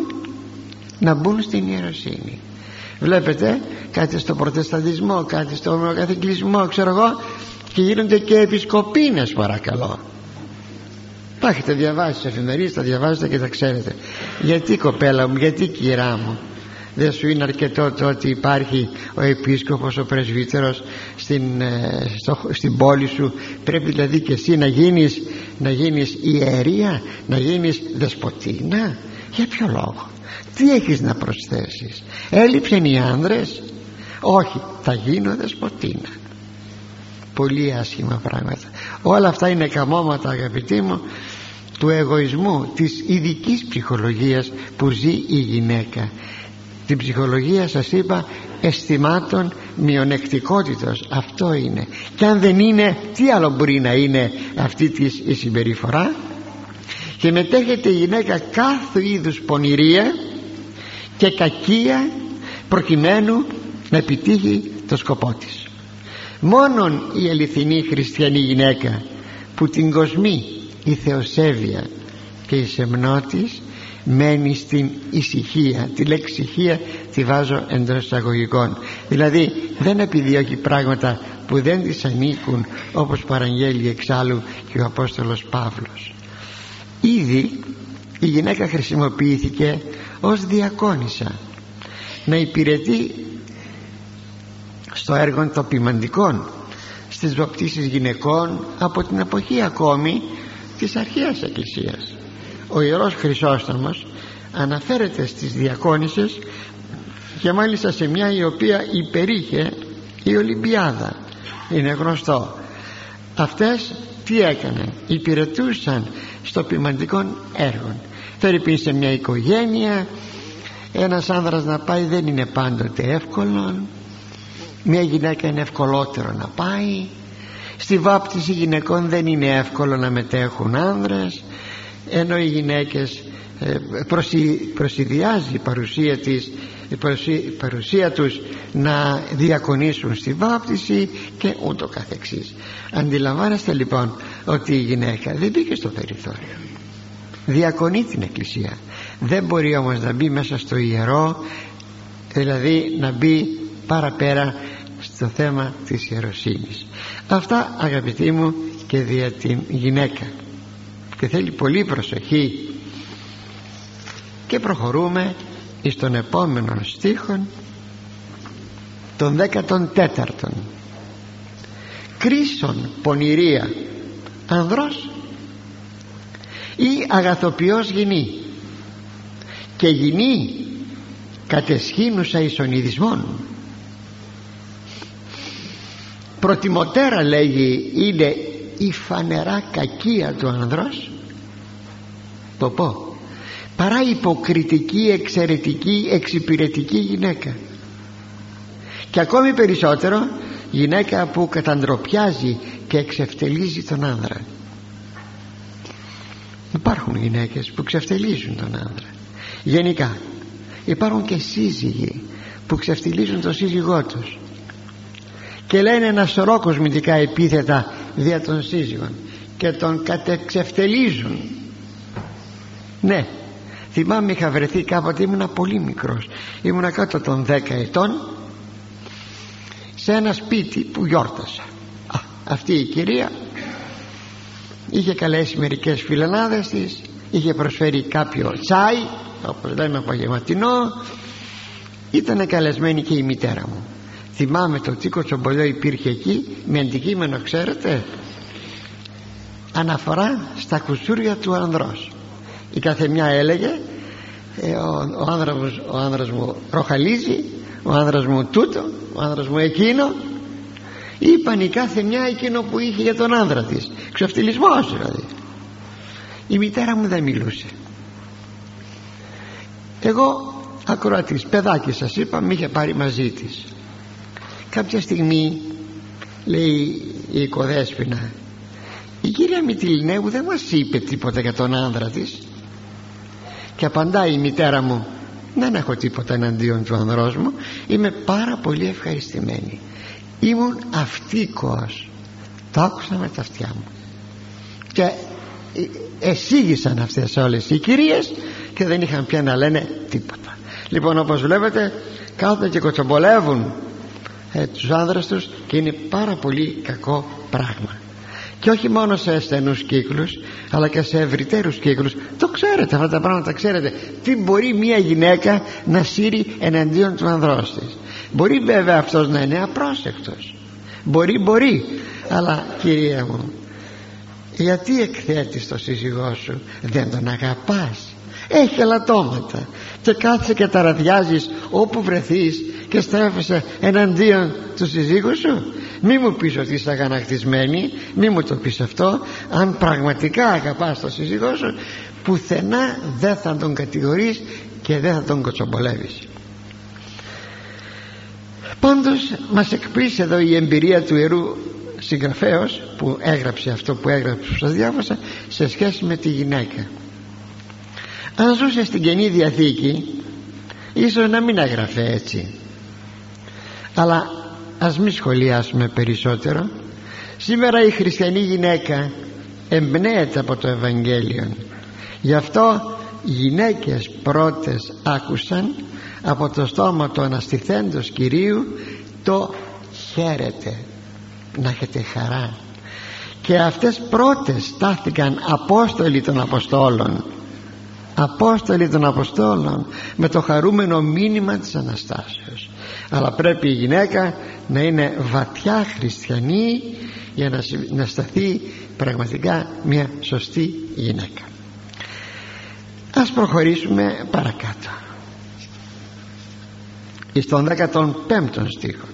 να μπουν στην ιεροσύνη. Βλέπετε κάτι στο προτεσταντισμό κάτι στο ομοιοκαθηγκλισμό ξέρω εγώ και γίνονται και επισκοπίνες παρακαλώ. Τα έχετε διαβάσει στις εφημερίες τα διαβάζετε και τα ξέρετε. Γιατί κοπέλα μου γιατί κυρά μου δεν σου είναι αρκετό το ότι υπάρχει ο επίσκοπος ο πρεσβύτερος στην, ε, στην πόλη σου. Πρέπει δηλαδή και εσύ να γίνεις να γίνεις ιερία να γίνεις δεσποτίνα. Για ποιο λόγο; Τι έχεις να προσθέσεις; Έλειψαν οι άνδρες; Όχι θα γίνω δεσποτίνα. Πολύ άσχημα πράγματα. Όλα αυτά είναι καμώματα αγαπητοί μου του εγωισμού της ειδικής ψυχολογίας που ζει η γυναίκα την ψυχολογία σας είπα αισθημάτων μειονεκτικότητος αυτό είναι. Και αν δεν είναι τι άλλο μπορεί να είναι αυτή της η συμπεριφορά; Και μετέχεται η γυναίκα κάθε είδους πονηρία και κακία προκειμένου να επιτύχει το σκοπό της. Μόνον η αληθινή χριστιανή γυναίκα που την κοσμή η θεοσέβεια και η σεμνότης μένει στην ησυχία. Τη λέξη ησυχία τη βάζω εντός εισαγωγικών. Δηλαδή δεν επιδιώκει πράγματα που δεν της ανήκουν όπως παραγγέλει εξάλλου και ο Απόστολος Παύλος. Ήδη η γυναίκα χρησιμοποιήθηκε ως διακόνησα. Να υπηρετεί στο έργο των ποιμαντικών στις βαπτίσεις γυναικών από την εποχή ακόμη της αρχαίας εκκλησίας ο Ιερός Χρυσόστομος αναφέρεται στις διακόνησες και μάλιστα σε μια η οποία υπερήχε η Ολυμπιάδα. Είναι γνωστό. Αυτές τι έκανε; Υπηρετούσαν στο ποιμαντικό έργο. Φέρει σε μια οικογένεια. Ένας άνδρας να πάει δεν είναι πάντοτε εύκολο μια γυναίκα είναι ευκολότερο να πάει. Στη βάπτιση γυναικών δεν είναι εύκολο να μετέχουν άνδρες ενώ οι γυναίκες ε, προσυδειάζει η παρουσία της η παρουσία τους να διακονήσουν στη βάπτιση και ούτω καθεξής. Αντιλαμβάνεστε λοιπόν ότι η γυναίκα δεν μπήκε στο περιθώριο. Διακονεί την εκκλησία. Δεν μπορεί όμως να μπει μέσα στο ιερό δηλαδή να μπει παραπέρα στο θέμα της ιεροσύνης. Αυτά αγαπητοί μου και δια την γυναίκα και θέλει πολύ προσοχή. Και προχωρούμε εις τον επόμενο στίχον τον 14 κρίσον πονηρία ανδρός ή αγαθοποιός γυνή. Και γυνή κατεσχήνουσα ισονιδισμών προτιμωτέρα λέγει είναι η φανερά κακία του ανδρός το πω παρά υποκριτική εξαιρετική εξυπηρετική γυναίκα. Και ακόμη περισσότερο γυναίκα που καταντροπιάζει και εξευτελίζει τον άνδρα. Υπάρχουν γυναίκες που ξεφτελίζουν τον άνδρα. Γενικά υπάρχουν και σύζυγοι που ξεφτιλίζουν τον σύζυγό τους και λένε ένας σωρό κοσμητικά επίθετα δια των σύζυγων και τον κατεξευτελίζουν. Ναι θυμάμαι είχα βρεθεί κάποτε ήμουνα πολύ μικρός. Ήμουνα κάτω των 10 ετών σε ένα σπίτι που γιόρτασα. Α, αυτή η κυρία είχε καλέσει μερικές φιλενάδες της είχε προσφέρει κάποιο τσάι όπως λέμε απογευματινό. Ήταν καλεσμένη και η μητέρα μου θυμάμαι το τσίκο τσομπολιό υπήρχε εκεί. Με αντικείμενο ξέρετε αναφορά στα κουσούρια του ανδρός. Η καθεμιά έλεγε ε, ο, ο, άνδρας μου, ο άνδρας μου ροχαλίζει ο άνδρας μου τούτο ο άνδρας μου εκείνο είπαν η κάθε μια εκείνο που είχε για τον άνδρα της. Ξεφτυλισμός δηλαδή. Η μητέρα μου δεν μιλούσε. Εγώ ακροατής παιδάκι σας είπα με είχε πάρει μαζί της κάποια στιγμή λέει η οικοδέσποινα η κυρία Μητυλινέου δεν μας είπε τίποτα για τον άνδρα της και απαντάει η μητέρα μου δεν έχω τίποτα εναντίον του ανδρός μου είμαι πάρα πολύ ευχαριστημένη. Ήμουν αυτίκος το άκουσα με τα αυτιά μου και εσύγησαν αυτές όλες οι κυρίες και δεν είχαν πια να λένε τίποτα. Λοιπόν όπως βλέπετε κάθονται και κοτσομπολεύουν ε, τους άνδρες τους και είναι πάρα πολύ κακό πράγμα. Και όχι μόνο σε ασθενούς κύκλους αλλά και σε ευρυτέρους κύκλους. Το ξέρετε αυτά τα πράγματα ξέρετε. Τι μπορεί μια γυναίκα να σύρει εναντίον του ανδρός της. Μπορεί βέβαια αυτός να είναι απρόσεκτος. Μπορεί μπορεί. Αλλά κυρία μου γιατί εκθέτεις το σύζυγό σου δεν τον αγαπάς έχει ελαττώματα και κάθεσαι και ταραδιάζεις όπου βρεθείς και στρέφεσαι εναντίον του συζύγου σου. Μη μου πεις ότι είσαι αγανακτισμένη μη μου το πεις αυτό. Αν πραγματικά αγαπάς τον σύζυγό σου πουθενά δεν θα τον κατηγορείς και δεν θα τον κοτσομπολεύεις. Πάντως μας εκπλήσει εδώ η εμπειρία του Ιερού συγγραφέως που έγραψε αυτό που έγραψε που σας διάβασα σε σχέση με τη γυναίκα αν ζούσε στην Καινή Διαθήκη ίσως να μην έγραφε έτσι. Αλλά ας μην σχολιάσουμε περισσότερο. Σήμερα η χριστιανή γυναίκα εμπνέεται από το Ευαγγέλιο. Γι' αυτό γυναίκες πρώτες άκουσαν από το στόμα του αναστηθέντος Κυρίου το χαίρετε να έχετε χαρά και αυτές πρώτες στάθηκαν Απόστολοι των Αποστόλων Απόστολοι των Αποστόλων με το χαρούμενο μήνυμα της Αναστάσεως. Αλλά πρέπει η γυναίκα να είναι βαθιά χριστιανή για να, να σταθεί πραγματικά μια σωστή γυναίκα. Ας προχωρήσουμε παρακάτω. Στον 15ο στίχο.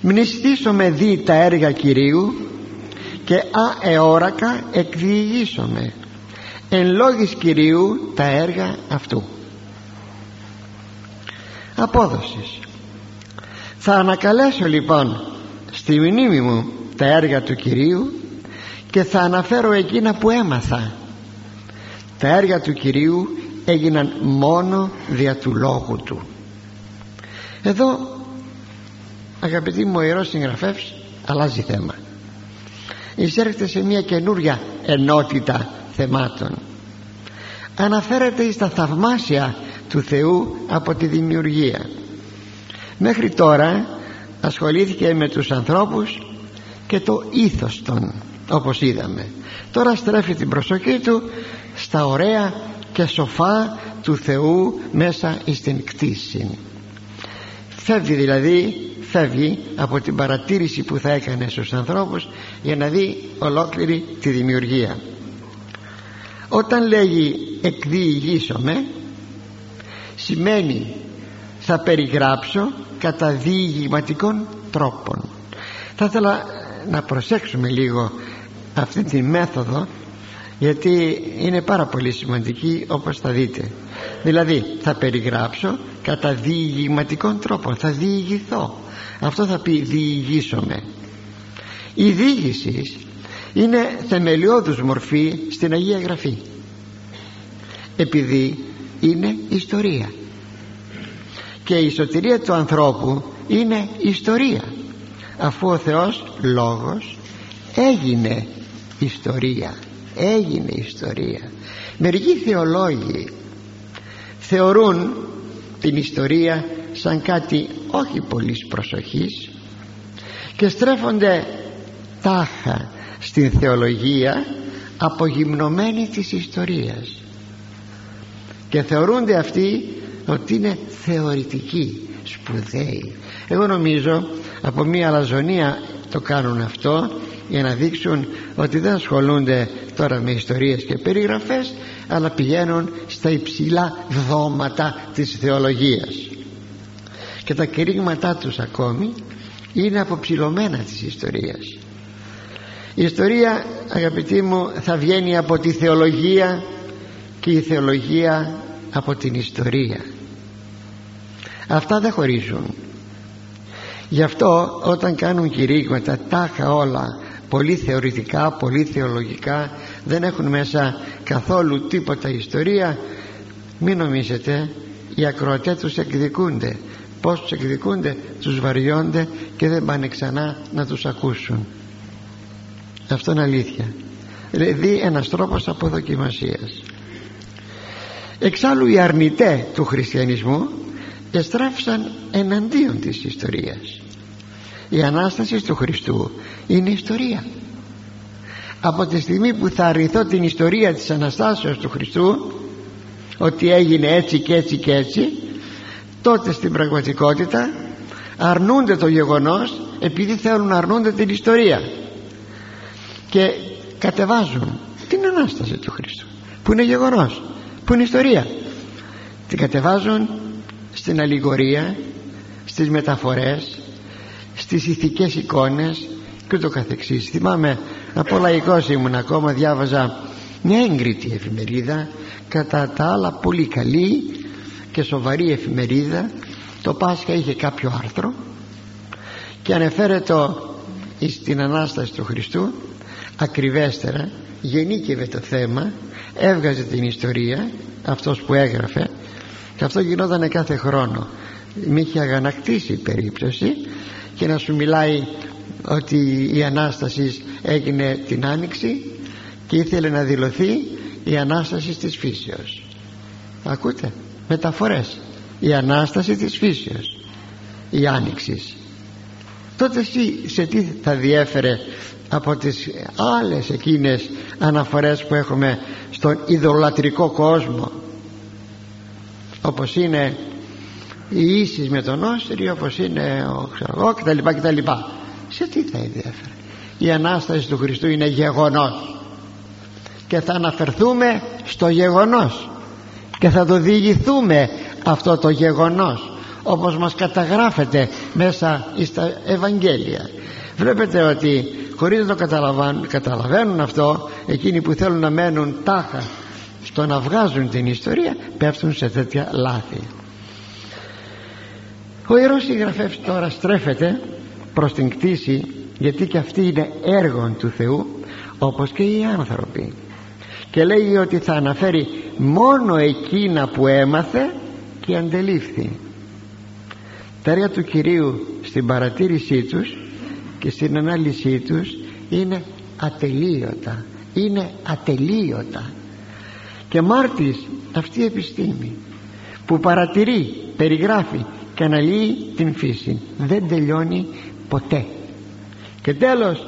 Μνηστήσομαι δι τα έργα Κυρίου και αεόρακα εκδιηγήσομαι εν λόγης Κυρίου τα έργα αυτού. Απόδοσης. Θα ανακαλέσω λοιπόν στη μνήμη μου τα έργα του Κυρίου και θα αναφέρω εκείνα που έμαθα. Τα έργα του Κυρίου έγιναν μόνο δια του λόγου του. Εδώ αγαπητοί μου ο Ιερός Συγγραφεύς αλλάζει θέμα εισέρχεται σε μια καινούρια ενότητα θεμάτων. Αναφέρεται στα θαυμάσια του Θεού από τη δημιουργία. Μέχρι τώρα ασχολήθηκε με τους ανθρώπους και το ήθος των όπως είδαμε. Τώρα στρέφει την προσοχή του στα ωραία και σοφά του Θεού μέσα στην κτήση φεύγει δηλαδή φεύγει από την παρατήρηση που θα έκανε στους ανθρώπους για να δει ολόκληρη τη δημιουργία. Όταν λέγει εκδιηγήσομαι σημαίνει θα περιγράψω κατά διηγηματικών τρόπων. Θα ήθελα να προσέξουμε λίγο αυτή τη μέθοδο γιατί είναι πάρα πολύ σημαντική όπως θα δείτε. Δηλαδή θα περιγράψω κατά διηγηματικών τρόπων. Θα διηγηθώ. Αυτό θα πει διηγήσομαι. Η διήγηση είναι θεμελιώδους μορφή στην Αγία Γραφή. Επειδή είναι ιστορία. Και η σωτηρία του ανθρώπου είναι ιστορία. Αφού ο Θεός Λόγος έγινε ιστορία. Έγινε ιστορία. Μερικοί θεολόγοι θεωρούν την ιστορία σαν κάτι όχι πολύς προσοχής και στρέφονται τάχα στην θεολογία απογυμνωμένη της ιστορίας. Και θεωρούνται αυτοί ότι είναι θεωρητικοί σπουδαίοι. Εγώ νομίζω από μια αλαζονία το κάνουν αυτό για να δείξουν ότι δεν ασχολούνται τώρα με ιστορίες και περιγραφές αλλά πηγαίνουν στα υψηλά δώματα της θεολογίας. Και τα κηρύγματά τους ακόμη είναι αποψηλωμένα της ιστορίας. Η ιστορία αγαπητοί μου θα βγαίνει από τη θεολογία και η θεολογία από την ιστορία. Αυτά δεν χωρίζουν γι' αυτό όταν κάνουν κηρύγματα τάχα όλα πολύ θεωρητικά, πολύ θεολογικά δεν έχουν μέσα καθόλου τίποτα ιστορία μην νομίζετε οι ακροατές τους εκδικούνται. Πως τους εκδικούνται; Τους βαριώνται και δεν πάνε ξανά να τους ακούσουν. Αυτό είναι αλήθεια. Δηλαδή ένας τρόπος αποδοκιμασίας. Εξάλλου οι αρνητές του χριστιανισμού εστράφησαν εναντίον της ιστορίας. Η Ανάσταση του Χριστού είναι ιστορία. Από τη στιγμή που θα αρνηθώ την ιστορία της Αναστάσεως του Χριστού ότι έγινε έτσι και έτσι και έτσι τότε στην πραγματικότητα αρνούνται το γεγονός επειδή θέλουν να αρνούνται την ιστορία. Και κατεβάζουν την Ανάσταση του Χριστού που είναι γεγονός που είναι ιστορία. Την κατεβάζουν στην αλληγορία στις μεταφορές στις ηθικές εικόνες και το καθεξής. Θυμάμαι από λαϊκός ήμουν ακόμα διάβαζα μια έγκριτη εφημερίδα κατά τα άλλα πολύ καλή και σοβαρή εφημερίδα. Το Πάσχα είχε κάποιο άρθρο και ανεφέρεται στην Ανάσταση του Χριστού ακριβέστερα γεννήκευε το θέμα έβγαζε την ιστορία αυτός που έγραφε και αυτό γινόταν κάθε χρόνο. Με είχε αγανακτήσει η περίπτωση και να σου μιλάει ότι η Ανάστασης έγινε την Άνοιξη και ήθελε να δηλωθεί η Ανάσταση της φύσεως. Ακούτε; Μεταφορές. Η Ανάσταση της φύσεως. Η Άνοιξης. Τότε εσύ σε τι θα διέφερε από τις άλλες εκείνες αναφορές που έχουμε στον ιδωλατρικό κόσμο; Όπως είναι οι ίσεις με τον Όστρι όπως είναι ο ξέρω κτλ λοιπά σε τι θα ενδιαφέρει. Η Ανάσταση του Χριστού είναι γεγονός. Και θα αναφερθούμε στο γεγονός. Και θα το διηγηθούμε αυτό το γεγονός όπως μας καταγράφεται μέσα στα Ευαγγέλια. Βλέπετε ότι χωρίς να το καταλαβαίνουν, καταλαβαίνουν αυτό εκείνοι που θέλουν να μένουν τάχα στο να βγάζουν την ιστορία πέφτουν σε τέτοια λάθη. Ο Ιερός Συγγραφεύς τώρα στρέφεται προς την κτήση γιατί και αυτή είναι έργο του Θεού όπως και οι άνθρωποι. Και λέει ότι θα αναφέρει μόνο εκείνα που έμαθε και αντελήφθη. Τα έργα του Κυρίου στην παρατήρησή τους και στην ανάλυση τους είναι ατελείωτα είναι ατελείωτα και μάρτης αυτή η επιστήμη που παρατηρεί, περιγράφει και αναλύει την φύση. Δεν τελειώνει ποτέ. Και τέλος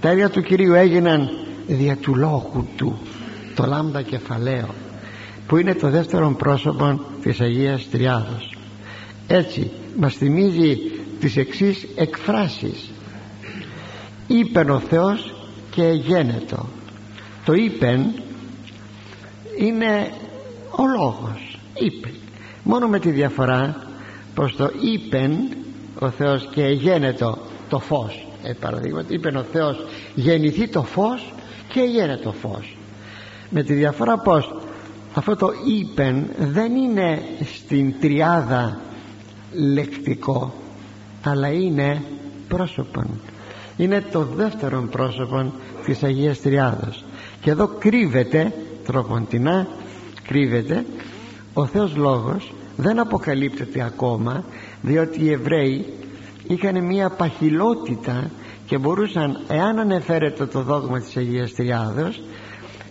τα έργα του Κυρίου έγιναν δια του λόγου του το λάμδα κεφαλαίο που είναι το δεύτερο πρόσωπο της Αγίας Τριάδος. Έτσι μας θυμίζει τις εξής εκφράσεις. Είπεν ο Θεός και γένετο το είπεν είναι ο λόγος είπε. Μόνο με τη διαφορά πως το είπεν ο Θεός και γένετο το φως. Ε, παραδείγματι είπε ο Θεός γεννηθεί το φως και γένετο φως. Με τη διαφορά πως αυτό το είπεν δεν είναι στην τριάδα λεκτικό αλλά είναι πρόσωπον. Είναι το δεύτερο πρόσωπο της Αγίας Τριάδος και εδώ κρύβεται τροποντινά κρύβεται. Ο Θεός Λόγος δεν αποκαλύπτεται ακόμα διότι οι Εβραίοι είχαν μια παχυλότητα και μπορούσαν εάν ανεφέρεται το δόγμα της Αγίας Τριάδος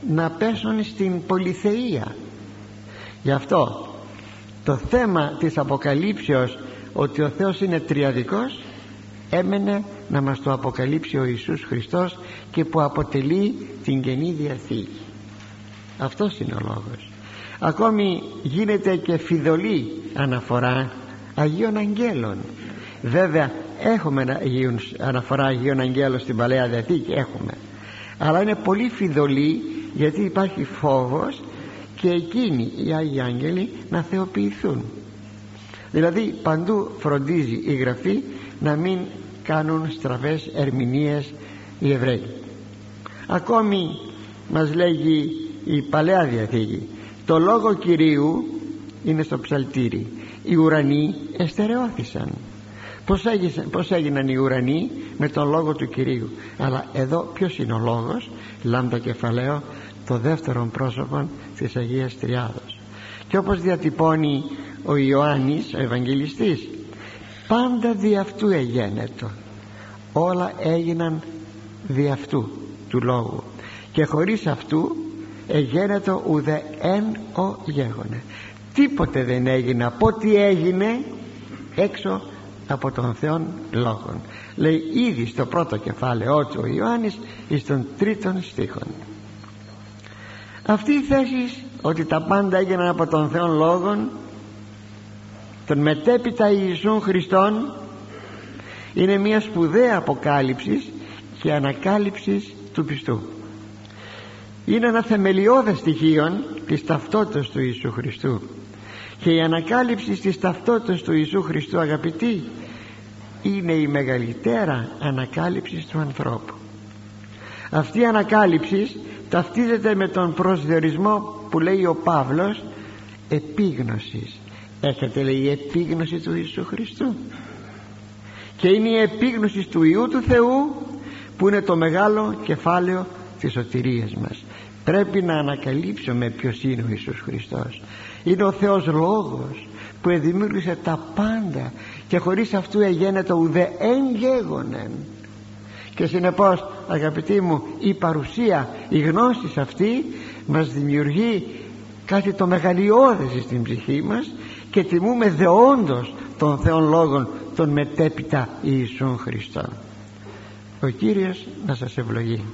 να πέσουν στην πολυθεία. Γι' αυτό το θέμα της αποκαλύψεως ότι ο Θεός είναι τριαδικός έμενε να μας το αποκαλύψει ο Ιησούς Χριστός και που αποτελεί την Καινή Διαθήκη αυτός είναι ο λόγος. Ακόμη γίνεται και φιδωλή αναφορά Αγίων Αγγέλων. Βέβαια έχουμε αναφορά Αγίων Αγγέλων στην Παλαιά Διαθήκη έχουμε. Αλλά είναι πολύ φιδωλή γιατί υπάρχει φόβος και εκείνοι οι Άγιοι Άγγελοι να θεοποιηθούν. Δηλαδή παντού φροντίζει η Γραφή να μην κάνουν στραβές ερμηνείες οι Εβραίοι. Ακόμη μας λέγει η Παλαιά Διαθήκη. Το λόγο Κυρίου είναι στο ψαλτήρι. Οι ουρανοί εστερεώθησαν. Πως, έγιναν, πως έγιναν οι ουρανοί με τον λόγο του Κυρίου. Αλλά εδώ ποιος είναι ο λόγος; Λάμδα κεφαλαίο το δεύτερο πρόσωπο της Αγίας Τριάδος. Και όπως διατυπώνει ο Ιωάννης ο Ευαγγελιστής πάντα δι' αυτού εγένετο. Όλα έγιναν δι' αυτού του λόγου. Και χωρίς αυτού εγένετο ουδε εν ο γέγονε. Τίποτε δεν έγινε από ό,τι έγινε έξω από τον Θεόν λόγων. Λέει ήδη στο πρώτο κεφάλαιο του ο Ιωάννης εις τον τρίτον στίχον. Αυτή η θέση ότι τα πάντα έγιναν από τον Θεόν λόγων τον μετέπειτα Ιησούν Χριστόν είναι μια σπουδαία αποκάλυψης και ανακάλυψης του πιστού είναι ένα θεμελιώδες στοιχείο της ταυτότητας του Ιησού Χριστού. Και η ανακάλυψη της ταυτότητας του Ιησού Χριστού αγαπητοί είναι η μεγαλύτερα ανακάλυψη του ανθρώπου. Αυτή η ανακάλυψη ταυτίζεται με τον προσδιορισμό που λέει ο Παύλος επίγνωσης έχετε λέει η επίγνωση του Ιησού Χριστού. Και είναι η επίγνωση του Ιού του Θεού που είναι το μεγάλο κεφάλαιο της σωτηρίας μας πρέπει να ανακαλύψουμε ποιος είναι ο Ιησούς Χριστός. Είναι ο Θεός Λόγος που εδημιούργησε τα πάντα και χωρίς αυτού εγένετο ουδε εν γέγονεν. Και συνεπώς αγαπητοί μου η παρουσία η γνώση αυτή μας δημιουργεί κάτι το μεγαλειώδες στην ψυχή μας και τιμούμε δεόντως των Θεών Λόγων των μετέπειτα Ιησούν Χριστών ο Κύριος να σας ευλογεί